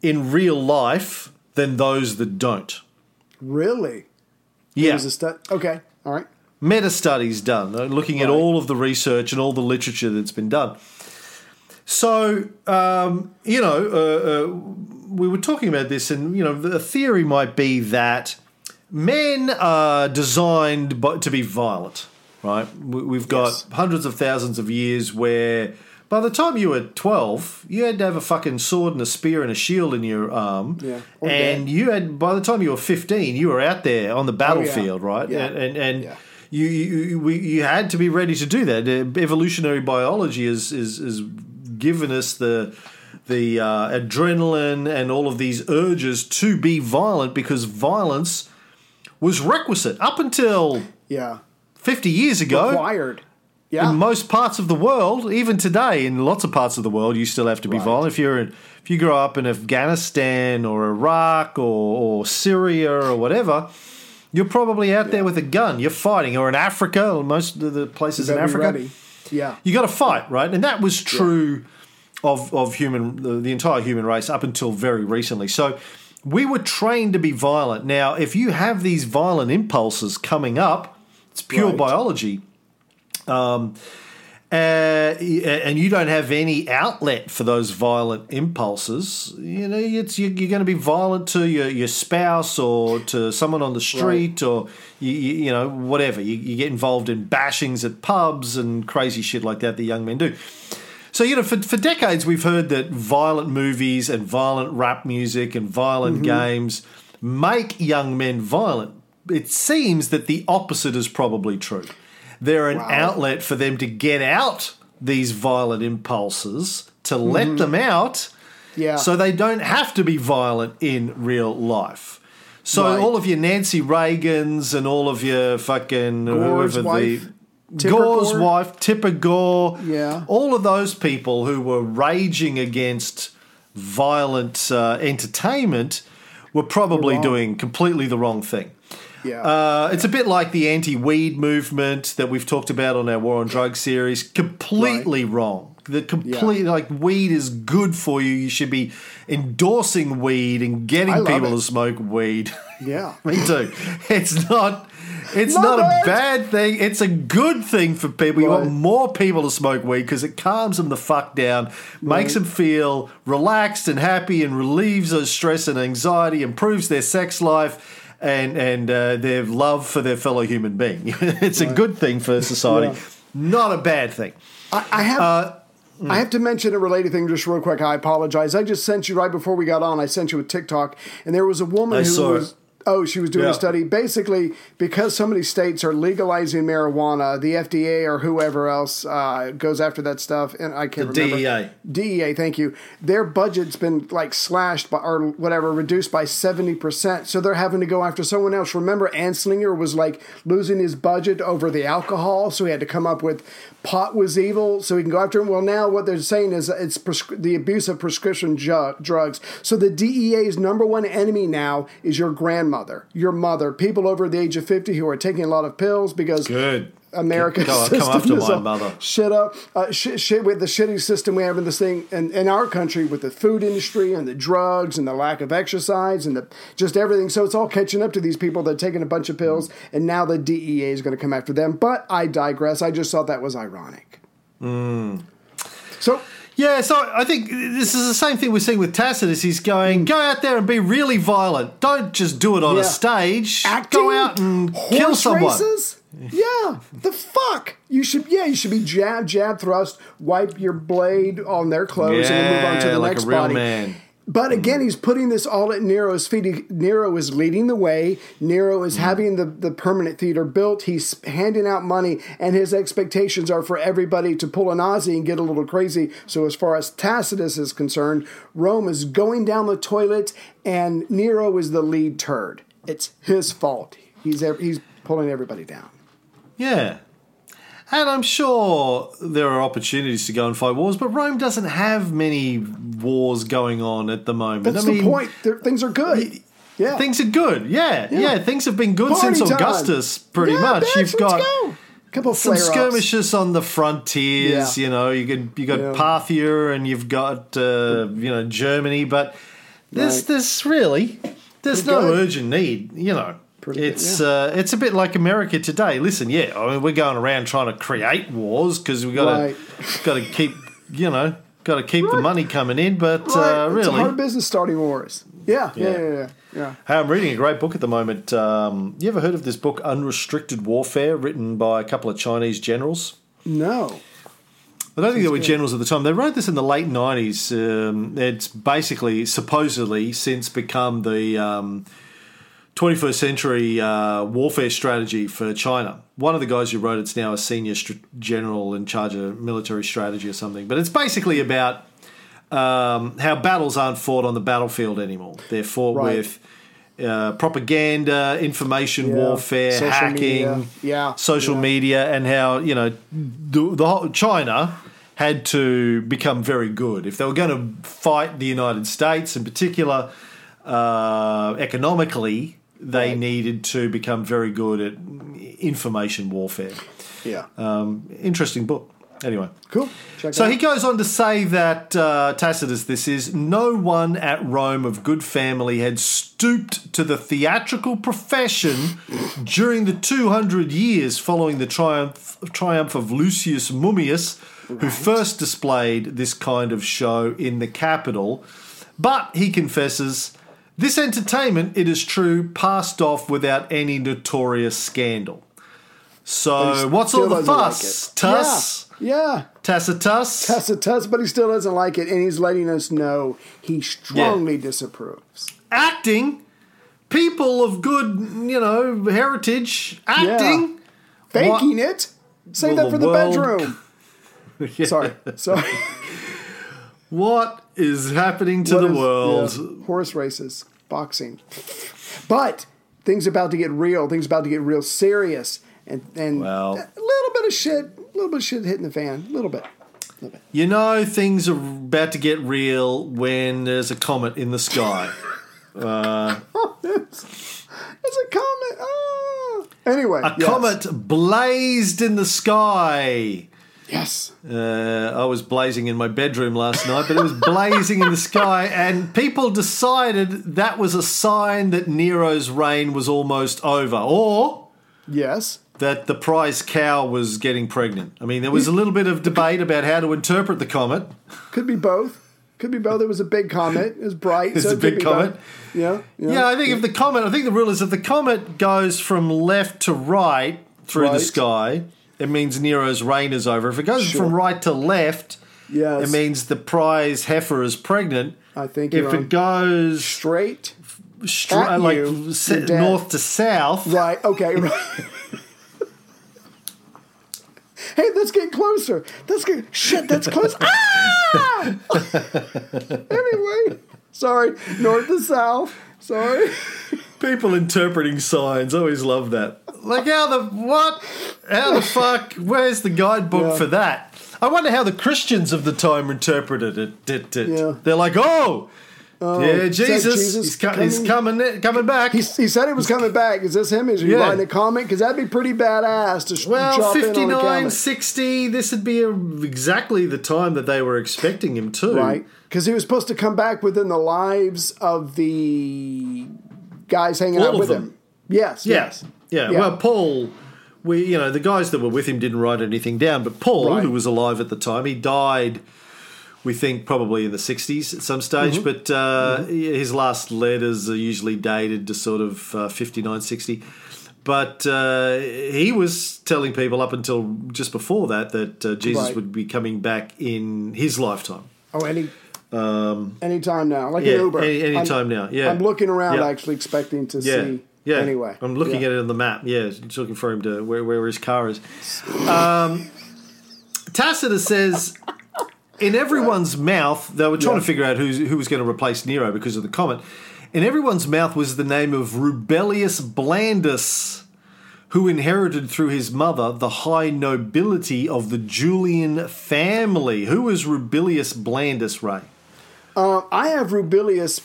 in real life than those that don't. Really? Yeah. Stu- okay. All right. meta studies done, uh, looking at all of the research and all the literature that's been done. So, um, you know, uh, uh, we were talking about this, and, you know, the theory might be that men are designed to be violent, right? We- We've got Yes. hundreds of thousands of years where. By the time you were 12, you had to have a fucking sword and a spear and a shield in your arm. Yeah, And you had, by the time you were 15, you were out there on the battlefield, right? Oh, Yeah. And, and, and Yeah. you you, you had to be ready to do that. Evolutionary biology is is, is given us the the uh, adrenaline and all of these urges to be violent because violence was requisite up until Yeah. 50 years ago. Required. Yeah. In most parts of the world, even today, in lots of parts of the world, you still have to be Right. violent. If you're in, if you grow up in Afghanistan or Iraq or, or Syria or whatever, you're probably out there with a gun. You're fighting, or in Africa, most of the places in Africa, ready. Yeah. you got to fight, right? And that was true of of human the, the entire human race up until very recently. So we were trained to be violent. Now, if you have these violent impulses coming up, it's pure Right. biology. Um, uh, and you don't have any outlet for those violent impulses, you know, it's you're, you're going to be violent to your, your spouse or to someone on the street or you, you, you know whatever. You, you get involved in bashings at pubs and crazy shit like that that young men do. So you know, for for decades we've heard that violent movies and violent rap music and violent games make young men violent. It seems that the opposite is probably true. They're an Wow. outlet for them to get out these violent impulses, to let them out, Yeah. so they don't have to be violent in real life. So Right. all of your Nancy Reagans and all of your fucking Gore's whoever wife, the Tipper Gore's Gore. wife, Tipper Gore, Yeah. all of those people who were raging against violent uh, entertainment were probably doing completely the wrong thing. Yeah. Uh, it's a bit like the anti-weed movement that we've talked about on our War on Drugs series. Completely wrong. The complete like weed is good for you. You should be endorsing weed and getting people it. to smoke weed. yeah. [laughs] Me too. It's not. It's not a bad thing. It's a good thing for people. You want more people to smoke weed because it calms them the fuck down, makes them feel relaxed and happy, and relieves those stress and anxiety, improves their sex life. And and uh, their love for their fellow human being. [laughs] it's a good thing for society, Yeah. not a bad thing. I, I have. Uh, I have to mention a related thing just real quick. I apologize. I just sent you right before we got on. I sent you a TikTok, and there was a woman I who it. Oh, she was doing Yeah. a study. Basically, because so many states are legalizing marijuana, the FDA or whoever else uh, goes after that stuff, and I can't The remember. DEA. DEA, thank you. Their budget's been like slashed by or whatever, reduced by seventy percent. So they're having to go after someone else. Remember, Anslinger was like losing his budget over the alcohol, so he had to come up with pot was evil, so he can go after him. Well, now what they're saying is it's prescri- the abuse of prescription ju- drugs. So the DEA's number one enemy now is your grandmother, your mother, people over the age of fifty who are taking a lot of pills because Good. America's Come- come system after is my mother. Shit up, uh, shit, shit with the shitty system we have in this thing, in, in our country with the food industry and the drugs and the lack of exercise and the just everything. So it's all catching up to these people that are taking a bunch of pills, and now the DEA is going to come after them. But I digress. I just thought that was ironic. Hmm. So Yeah, so I think this is the same thing we're seeing with Tacitus. He's going, go out there and be really violent. Don't just do it on Yeah. a stage. acting, go out and kill someone. races. Yeah, the fuck you should. Yeah, you should be jab, jab, thrust, wipe your blade on their clothes, and then move on to Yeah, the like next a real body. man. But mm-hmm. again, he's putting this all at Nero's feet. He, Nero is leading the way. Nero is mm-hmm. having the, the permanent theater built. He's handing out money, and his expectations are for everybody to pull an Aussie and get a little crazy. So, as far as Tacitus is concerned, Rome is going down the toilet, and Nero is the lead turd. It's his fault. He's he's pulling everybody down. Yeah. And I'm sure there are opportunities to go and fight wars, but Rome doesn't have many wars going on at the moment. That's I mean, the point. They're- things are good. Yeah. Things are good. Yeah, yeah. Yeah. things have been good Party since time. Augustus, pretty Yeah, much. bitch, You've got go. couple of some skirmishes on the frontiers. You know, you got you got. Parthia and you've got uh, you know Germany, but there's Right. there's really there's Pretty no good. urgent need. You know, Pretty it's yeah. uh, it's a bit like America today. Listen, yeah, I mean we're going around trying to create wars because we got to Right. got to keep you know got to keep the money coming in, but Right. uh, It's a really. hard business starting wars. Yeah, yeah, Yeah. yeah, yeah. yeah. Hey, I'm reading a great book at the moment. Um, you ever heard of this book, Unrestricted Warfare, written by a couple of Chinese generals? No. I don't think they were generals at the time. They wrote this in the late 90s. Um, it's basically, supposedly, since become the um, 21st century uh, warfare strategy for China. One of the guys who wrote it's now a senior str- general in charge of military strategy or something. But it's basically about um, how battles aren't fought on the battlefield anymore. They're fought Right. with uh, propaganda, information Yeah. warfare, Social hacking, media. Yeah. social Yeah. media, and how you know the, the whole China had to become very good if they were going to fight the United States, in particular, uh, economically. They Right. needed to become very good at information warfare. Yeah. Um, interesting book. Anyway. cool. Check So he goes on to say that uh, Tacitus, this is no one at Rome of good family had stooped to the theatrical profession during the 200 years following the triumph, triumph of Lucius Mummius, who first displayed this kind of show in the capital. But he confesses, this entertainment, it is true, passed off without any notorious scandal. So, what's all the like fuss? it. Tuss? Yeah. yeah. Tacitus? Tacitus, but he still doesn't like it, and he's letting us know he strongly disapproves. acting, people of good, you know, heritage, acting. Faking it. Save that for the the bedroom. [laughs] Sorry. Sorry. What is happening to What the is- world? yeah, horse races, boxing. But things about to get real. Things about to get real serious. And and Well- a little bit of shit, a little bit of shit hitting the fan. A little bit. A little bit. You know, things are about to get real when there's a comet in the sky. [laughs] It's a comet. Ah. Anyway. A yes. comet blazed in the sky. Yes. Uh, I was blazing in my bedroom last night, but it was blazing in the sky, and people decided that was a sign that Nero's reign was almost over. Or Yes. that the prize cow was getting pregnant. I mean, there was a little bit of debate about how to interpret the comet. Could be both. Could be both. It was a big comet. It was bright. It's so a it big comet. both. Yeah. Yeah, I think if the comet, I think the rule is if the comet goes from left to right through the sky, it means Nero's reign is over. If it goes Sure. from right to left, Yes. it means the prize heifer is pregnant. I think if it on. goes straight. stra- At like you, se- north to south. Right. Okay. Right. hey, let's get closer. Let's get shit. That's close. [laughs] Ah! anyway, sorry. North to south. Sorry. People interpreting signs. Always love that. Like how the what? How the fuck? Where's the guidebook Yeah. for that? I wonder how the Christians of the time interpreted it. Did, did. Yeah. They're like, oh, oh yeah, is that Jesus, Jesus he's, co- he's coming? coming, back. He, he said he was coming back. Is this him? Is he Yeah. writing a comment? Because that'd be pretty badass to sh- well, drop in on a 59, comment. 60, this would be a, exactly the time that they were expecting him to. Right. Because he was supposed to come back within the lives of the guys hanging All out of with them. him. Yes. Yeah. Yes. yeah. Yeah. Well, Paul, we you know the guys that were with him didn't write anything down, but Paul, Right. who was alive at the time, he died. We think probably in the '60s at some stage, Mm-hmm. but uh, his last letters are usually dated to sort of uh, 59, 60. But uh, he was telling people up until just before that that uh, Jesus Right. would be coming back in his lifetime. Oh, any. anytime now, like Um, yeah, an Uber. any- any I'm- time now, yeah. I'm looking around, Yeah. actually expecting to Yeah. see. Yeah. Anyway, I'm looking yeah. at it on the map. Yeah, just looking for him to where, where his car is. Um, Tacitus says, in everyone's mouth, they were trying Yeah. to figure out who's, who was going to replace Nero because of the comet. In everyone's mouth was the name of Rubellius Blandus, who inherited through his mother the high nobility of the Julian family. Who was Rubellius Blandus, Ray? Uh, I have Rubellius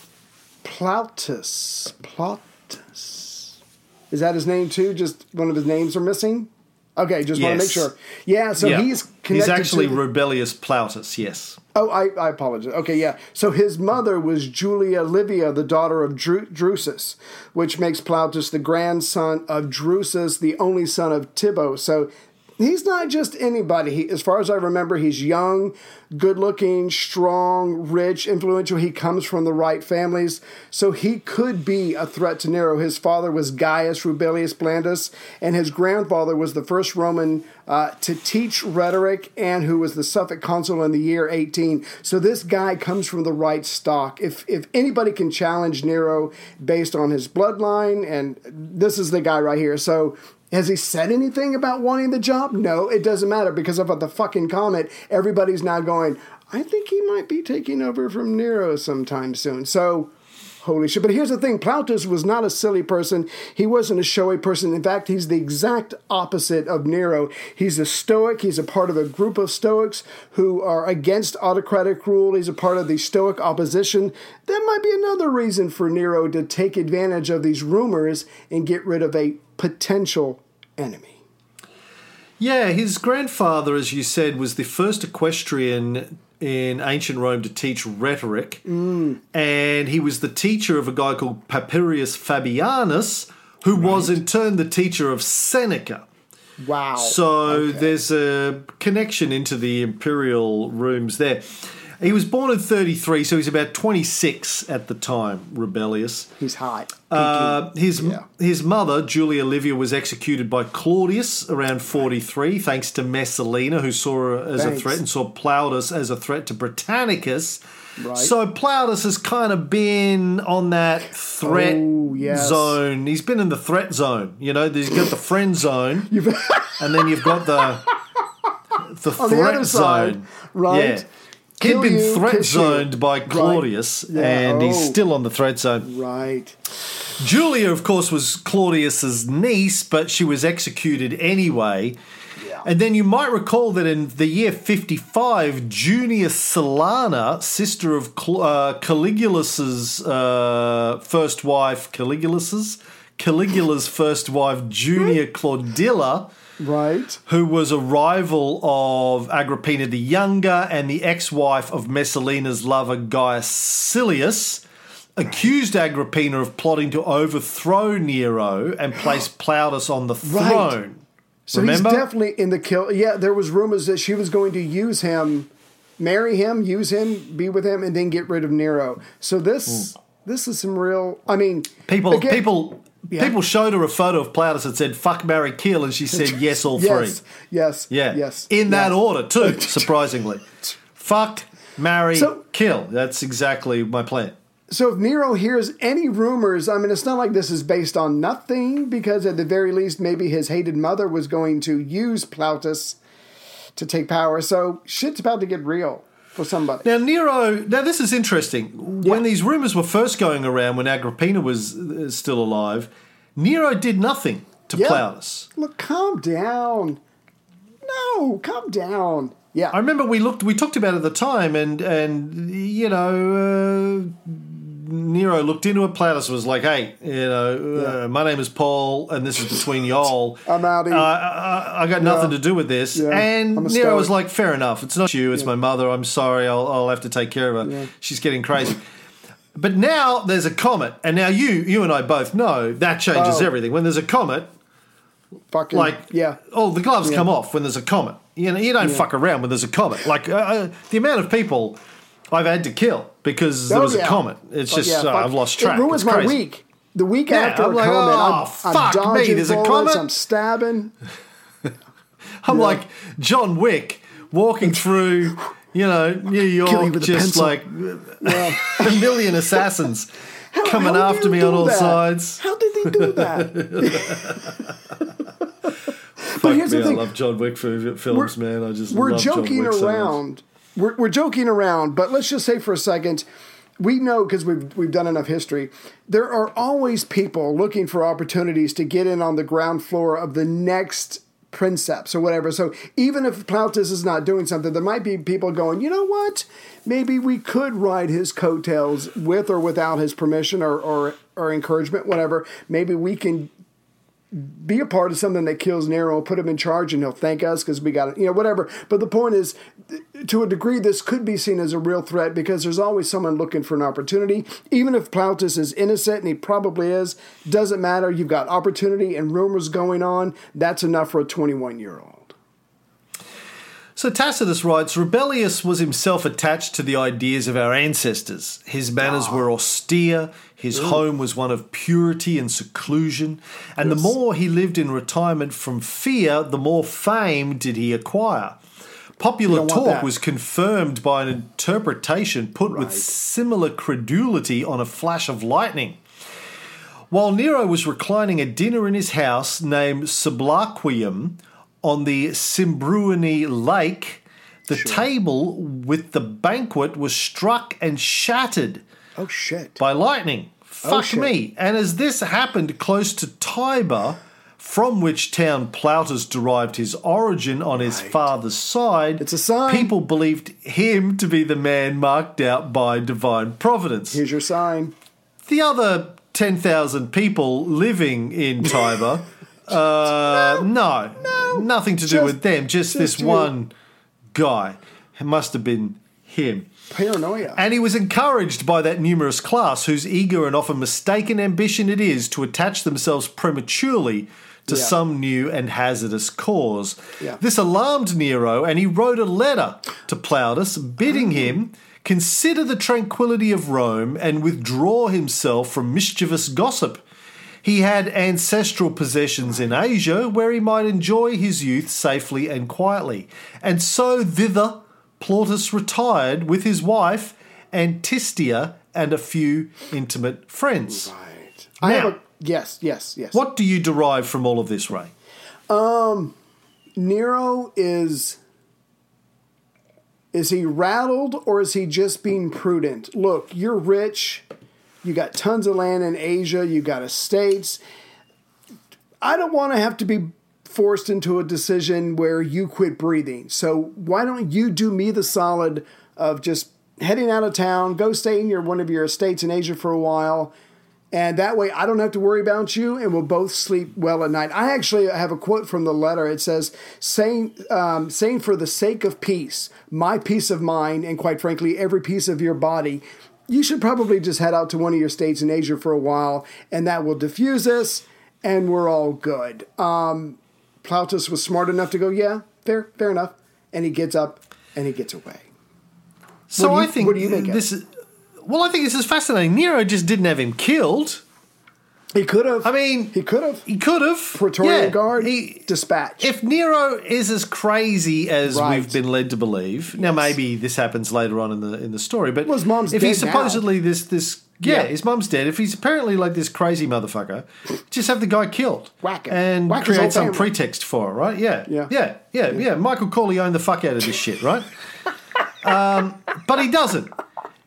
Plautus. Plautus. Is that his name too? Just one of his names are missing. Okay, just want to make sure. Yeah, so Yeah. he's connected. actually to, Rubellius Plautus, yes. Oh, I, I apologize. Okay, yeah. So his mother was Julia Livia, the daughter of Dru- Drusus, which makes Plautus the grandson of Drusus, the only son of Tibbo. So he's not just anybody. He, as far as I remember, he's young, good looking, strong, rich, influential. He comes from the right families. So he could be a threat to Nero. His father was Gaius Rubellius Blandus, and his grandfather was the first Roman uh, to teach rhetoric and who was the suffect consul in the year 18. So this guy comes from the right stock. If, if anybody can challenge Nero based on his bloodline, and this is the guy right here. So has he said anything about wanting the job? No, it doesn't matter because of the fucking comment. Everybody's now going, I think he might be taking over from Nero sometime soon. So, holy shit. But here's the thing Plautus was not a silly person. He wasn't a showy person. In fact, he's the exact opposite of Nero. He's a Stoic. He's a part of a group of Stoics who are against autocratic rule. He's a part of the Stoic opposition. That might be another reason for Nero to take advantage of these rumors and get rid of a potential enemy. Yeah, his grandfather, as you said, was the first equestrian in ancient Rome to teach rhetoric, Mm. and he was the teacher of a guy called Papirius Fabianus, who was in turn the teacher of Seneca. Wow. So there's a connection into the imperial rooms there. He was born in 33, so he's about 26 at the time, Rebellious. He's hot. Uh, his Yeah. his mother Julia Livia was executed by Claudius around 43, thanks to Messalina, who saw her as Thanks. a threat and saw Plautus as a threat to Britannicus. Right. So Plautus has kind of been on that threat Oh, yes. zone. He's been in the threat zone. You know, he's got the friend zone, and then you've got the the [laughs] On the threat side, zone. right. Yeah. He'd been you, threat you. zoned by Right. Claudius, Yeah, and he's oh. still on the threat zone. right. Julia, of course, was Claudius's niece, but she was executed anyway. And then you might recall that in the year 55, Junia Silana, sister of Cl- uh, Caligulus's uh, first wife, Caligulus's, Caligula's first wife, Junia Claudilla, Right. who was a rival of Agrippina the Younger and the ex wife of Messalina's lover Gaius Silius, accused Agrippina of plotting to overthrow Nero and place [gasps] Plautus on the Right. throne. So Remember? he's definitely in the kill. Yeah, there was rumors that she was going to use him, marry him, use him, be with him, and then get rid of Nero. So this hmm. this is some real. I mean, People, again- people, Yeah. people showed her a photo of Plautus that said "fuck, marry, kill," and she said yes, all Yes, three. yes, Yeah, yes. in that order too. [laughs] Surprisingly, fuck, marry, So- kill. That's exactly my plan. So if Nero hears any rumors, I mean, it's not like this is based on nothing, because at the very least, maybe his hated mother was going to use Plautus to take power. So shit's about to get real for somebody. Now Nero. Now this is interesting. When these rumors were first going around, when Agrippina was uh, still alive, Nero did nothing to Yeah. Plautus. Look, calm down. No, calm down. Yeah. I remember we looked, we talked about it at the time, and and you know, uh, Nero looked into it. Plautus was like, "Hey, you know, uh, my name is Paul, and this is between y'all. [laughs] I'm outie. Uh, I, I got nothing Yeah. to do with this." Yeah. And Nero was like, "Fair enough. It's not you. It's my mother. I'm sorry. I'll, I'll have to take care of her. She's getting crazy." [laughs] But now there's a comet, and now you you and I both know that changes Oh. everything. When there's a comet, Fucking like yeah. oh the gloves come off when there's a comet you know you don't fuck around when there's a comet like uh, uh, the amount of people i've had to kill because there Oh, was yeah. a comet it's But just yeah, uh, i've lost track It ruins It's my crazy. week. The week Yeah, after I'm a like, comment, oh, I'm, fuck I'm me, dodging there's a comet? [laughs] I'm stabbing. i'm like john wick walking through you know new Kill you york just like [laughs] a million assassins [laughs] coming How after me on all that? sides How did they do that? Fuck here's me, the thing. i love john wick fi- films man i just we're joking Wick so around. We're, we're joking around, but let's just say for a second, we know because we've we've done enough history. There are always people looking for opportunities to get in on the ground floor of the next princeps or whatever. So even if Plautus is not doing something, there might be people going, you know what? Maybe we could ride his coattails with or without his permission or or, or encouragement, whatever. Maybe we can be a part of something that kills Nero, put him in charge, and he'll thank us because we got it, you know, whatever. But the point is, to a degree, this could be seen as a real threat because there's always someone looking for an opportunity. Even if Plautus is innocent, and he probably is, doesn't matter. You've got opportunity and rumors going on. That's enough for a 21 year old. So Tacitus writes Rubellius was himself attached to the ideas of our ancestors. His manners ah. were austere, his home was one of purity and seclusion, and the more he lived in retirement from fear, the more fame did he acquire. Popular talk was confirmed by an interpretation put with similar credulity on a flash of lightning. While Nero was reclining at dinner in his house named Sublaqueum on the Simbruini Lake, the table with the banquet was struck and shattered Oh, shit. by lightning. Fuck shit. me. And as this happened close to Tibur, from which town Plautus derived his origin on his father's side, It's a sign. people believed him to be the man marked out by divine providence Here's your sign. the other 10,000 people living in Tibur, [laughs] uh, no, nothing to do Just- with them, just, this you. one guy. It must have been him. Paranoia. And he was encouraged by that numerous class whose eager and often mistaken ambition it is to attach themselves prematurely to Yeah. some new and hazardous cause. Yeah. This alarmed Nero, and he wrote a letter to Plautus bidding ah. him consider the tranquility of Rome and withdraw himself from mischievous gossip. He had ancestral possessions in Asia where he might enjoy his youth safely and quietly. And so thither Plautus retired with his wife Antistia and a few intimate friends. right. I have a. Yes, yes, yes. What do you derive from all of this, Ray? Um, Nero is is he rattled or is he just being prudent? Look, you're rich. You got tons of land in Asia, you got estates. I don't want to have to be forced into a decision where you quit breathing. So why don't you do me the solid of just heading out of town, go stay in your one of your estates in Asia for a while, and that way I don't have to worry about you, and we'll both sleep well at night. I actually have a quote from the letter. It says, "Saying, um, saying for the sake of peace, my peace of mind, and quite frankly, every piece of your body." You should probably just head out to one of your states in Asia for a while, and that will diffuse us, and we're all good. Um, Plautus was smart enough to go, yeah, fair, fair enough, and he gets up and he gets away. So you- I think what do you make of this is. Well, I think this is fascinating. Nero just didn't have him killed. He could have. I mean, he could have. He could have. Praetorian Yeah, Guard, he- dispatch. if Nero is as crazy as Right. we've been led to believe, now maybe this happens later on in the in the story, but Well, his mom's if he's now. supposedly this this Yeah, Yeah. his mom's dead. If he's apparently like this crazy motherfucker, just have the guy killed. Whack. And Whack create some family. pretext for it, right? Yeah. Yeah. Yeah. Yeah. Yeah. Michael Corleone the fuck out of this shit, right? [laughs] um, but he doesn't.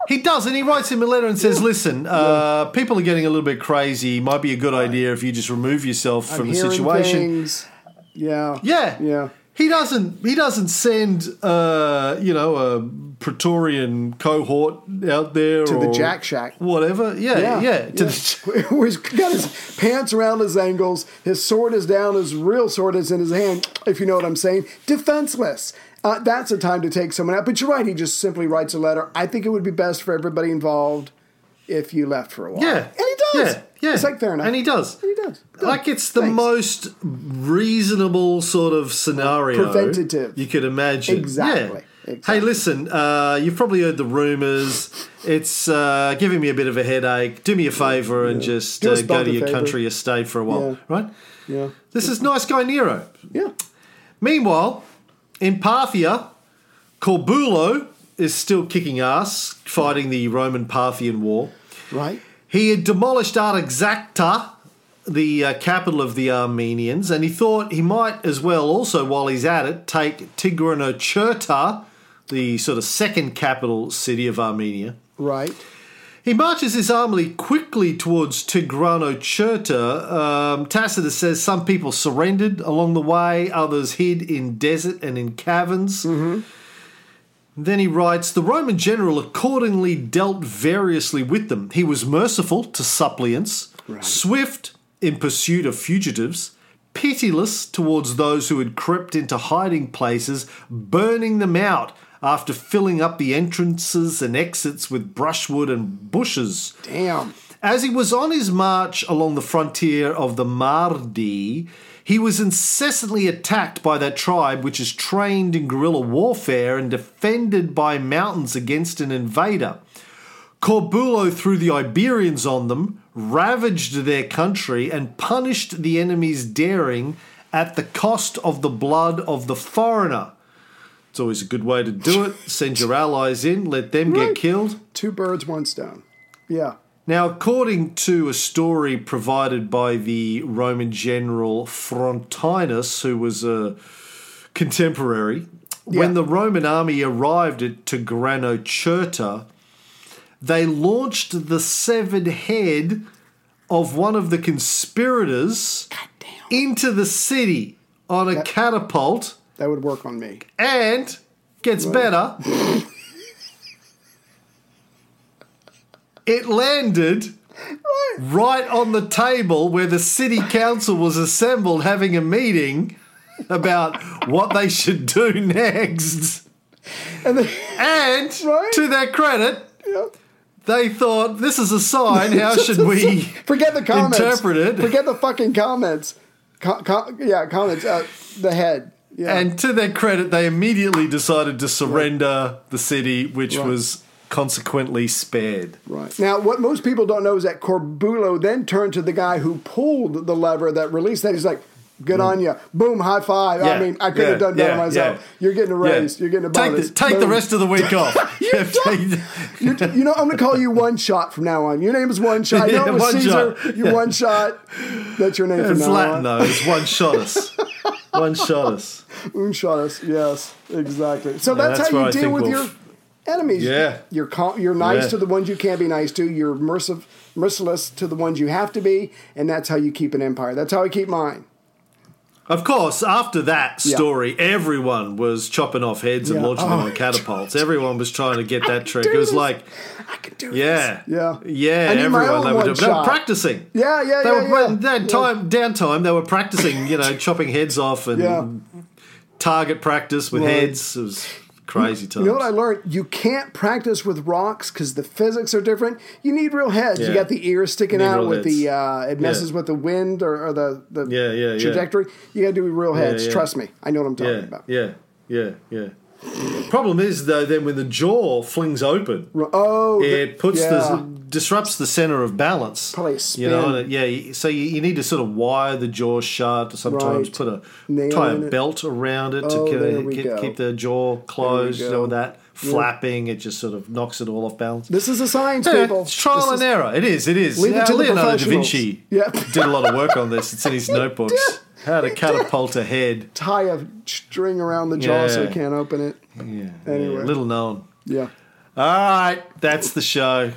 He doesn't. He writes him a letter and says, "Listen, uh, people are getting a little bit crazy. Might be a good idea if you just remove yourself from the hearing situation." things. Yeah. Yeah, Yeah. He doesn't. He doesn't send, uh, you know, a Praetorian cohort out there To the or Jack Shack. whatever. Yeah, yeah. to The, [laughs] he's got his pants around his ankles, his sword is down, his real sword is in his hand, if you know what I'm saying. Defenseless. Uh, that's a time to take someone out. But you're right, he just simply writes a letter. I think it would be best for everybody involved if you left for a while. yeah, And he does. Yeah, yeah. It's like fair enough. and he does. And he does. Good. Like it's the Thanks. most reasonable sort of scenario Preventative. you could imagine. Exactly. Yeah. Exactly. Hey, listen. Uh, you've probably heard the rumours. It's uh, giving me a bit of a headache. Do me a favour and just uh, go to your favour. country estate for a while, Yeah. right? Yeah. This is nice guy Nero. Yeah. Meanwhile, in Parthia, Corbulo is still kicking ass, fighting the Roman Parthian War. Right. He had demolished Artaxata, the uh, capital of the Armenians, and he thought he might as well also, while he's at it, take Tigranocerta, the sort of second capital city of Armenia. Right. He marches his army quickly towards Tigranocerta. Um, Tacitus says some people surrendered along the way, others hid in desert and in caverns. Then he writes The Roman general accordingly dealt variously with them. He was merciful to suppliants, swift in pursuit of fugitives, pitiless towards those who had crept into hiding places, burning them out after filling up the entrances and exits with brushwood and bushes. Damn. As he was on his march along the frontier of the Mardi, he was incessantly attacked by that tribe which is trained in guerrilla warfare and defended by mountains against an invader. Corbulo threw the Iberians on them, ravaged their country, and punished the enemy's daring at the cost of the blood of the foreigner. It's always a good way to do it. Send your allies in, let them Right. get killed. Two birds, one stone. Yeah. Now, according to a story provided by the Roman general Frontinus, who was a contemporary, when the Roman army arrived at Tigranocerta, they launched the severed head of one of the conspirators into the city on a catapult That would work on me. and gets better. it landed right on the table where the city council was assembled having a meeting about what they should do next. And And [laughs] Right. to their credit, yeah. they thought this is a sign. How [laughs] should we Forget the comments. interpret it? Forget the fucking comments. Co- co- yeah, comments. Uh, the head. Yeah. And to their credit, they immediately decided to surrender the city, which Right. was consequently spared. right. Now, what most people don't know is that Corbulo then turned to the guy who pulled the lever that released that. He's like, good on you. Boom, high five. I Mm. Mean, I could have done better yeah, myself. yeah. You're getting a raise. You're getting a Take bonus. the, take the rest of the week off. Yeah, [laughs] take- You, you know, I'm going to call you One Shot from now on. Your name is One Shot. I [laughs] know Yeah, it was Caesar. Shot. You're One Shot. That's your name from it's now Latin on. though. It's one shot us. [laughs] One shot us. [laughs] One Shot us. Yes, exactly. So that's, that's how you deal with we'll your f- enemies. Yeah. You're you're nice Yeah. to the ones you can't be nice to. You're mercif- merciless to the ones you have to be, and that's how you keep an empire. That's how I keep mine. Of course, after that Yeah. story, everyone was chopping off heads and Yeah. launching them Oh, on [laughs] catapults. Everyone was trying to get that trick. It was this. like, I can do yeah, this. Yeah. yeah. My Everyone they were, doing, they were practicing. Yeah, yeah, They yeah, were yeah. they had Yeah. time downtime. They were practicing. You know, [laughs] chopping heads off and Yeah. target practice with Right. heads. It was crazy times. You know what I learned? You can't practice with rocks because the physics are different. You need real heads. You got the ears sticking out with the. Uh, it messes Yeah. with the wind or, or the the Yeah, yeah, yeah. trajectory. You got to do real heads. yeah. Trust me, I know what I'm talking yeah, about. yeah, yeah, yeah. Problem is though, then when the jaw flings open, Oh, the- it puts yeah. the disrupts the center of balance. Probably a You know, it- yeah. So you, you need to sort of wire the jaw shut. Or sometimes Right. put a Nail tie a belt around it Oh, to keep, keep, keep the jaw closed. You know, that flapping, it just sort of knocks it all off balance. This is a science, Yeah, people. it's trial This and is- error. It is. It is. Leave it to Leonardo da. Vinci Yeah. did a lot of work on this. It's in his [laughs] notebooks. How to catapult a head. [laughs] Tie a string around the jaw so Yeah. you can't open it. Yeah. Anyway. yeah, little known. Yeah. All right, that's the show.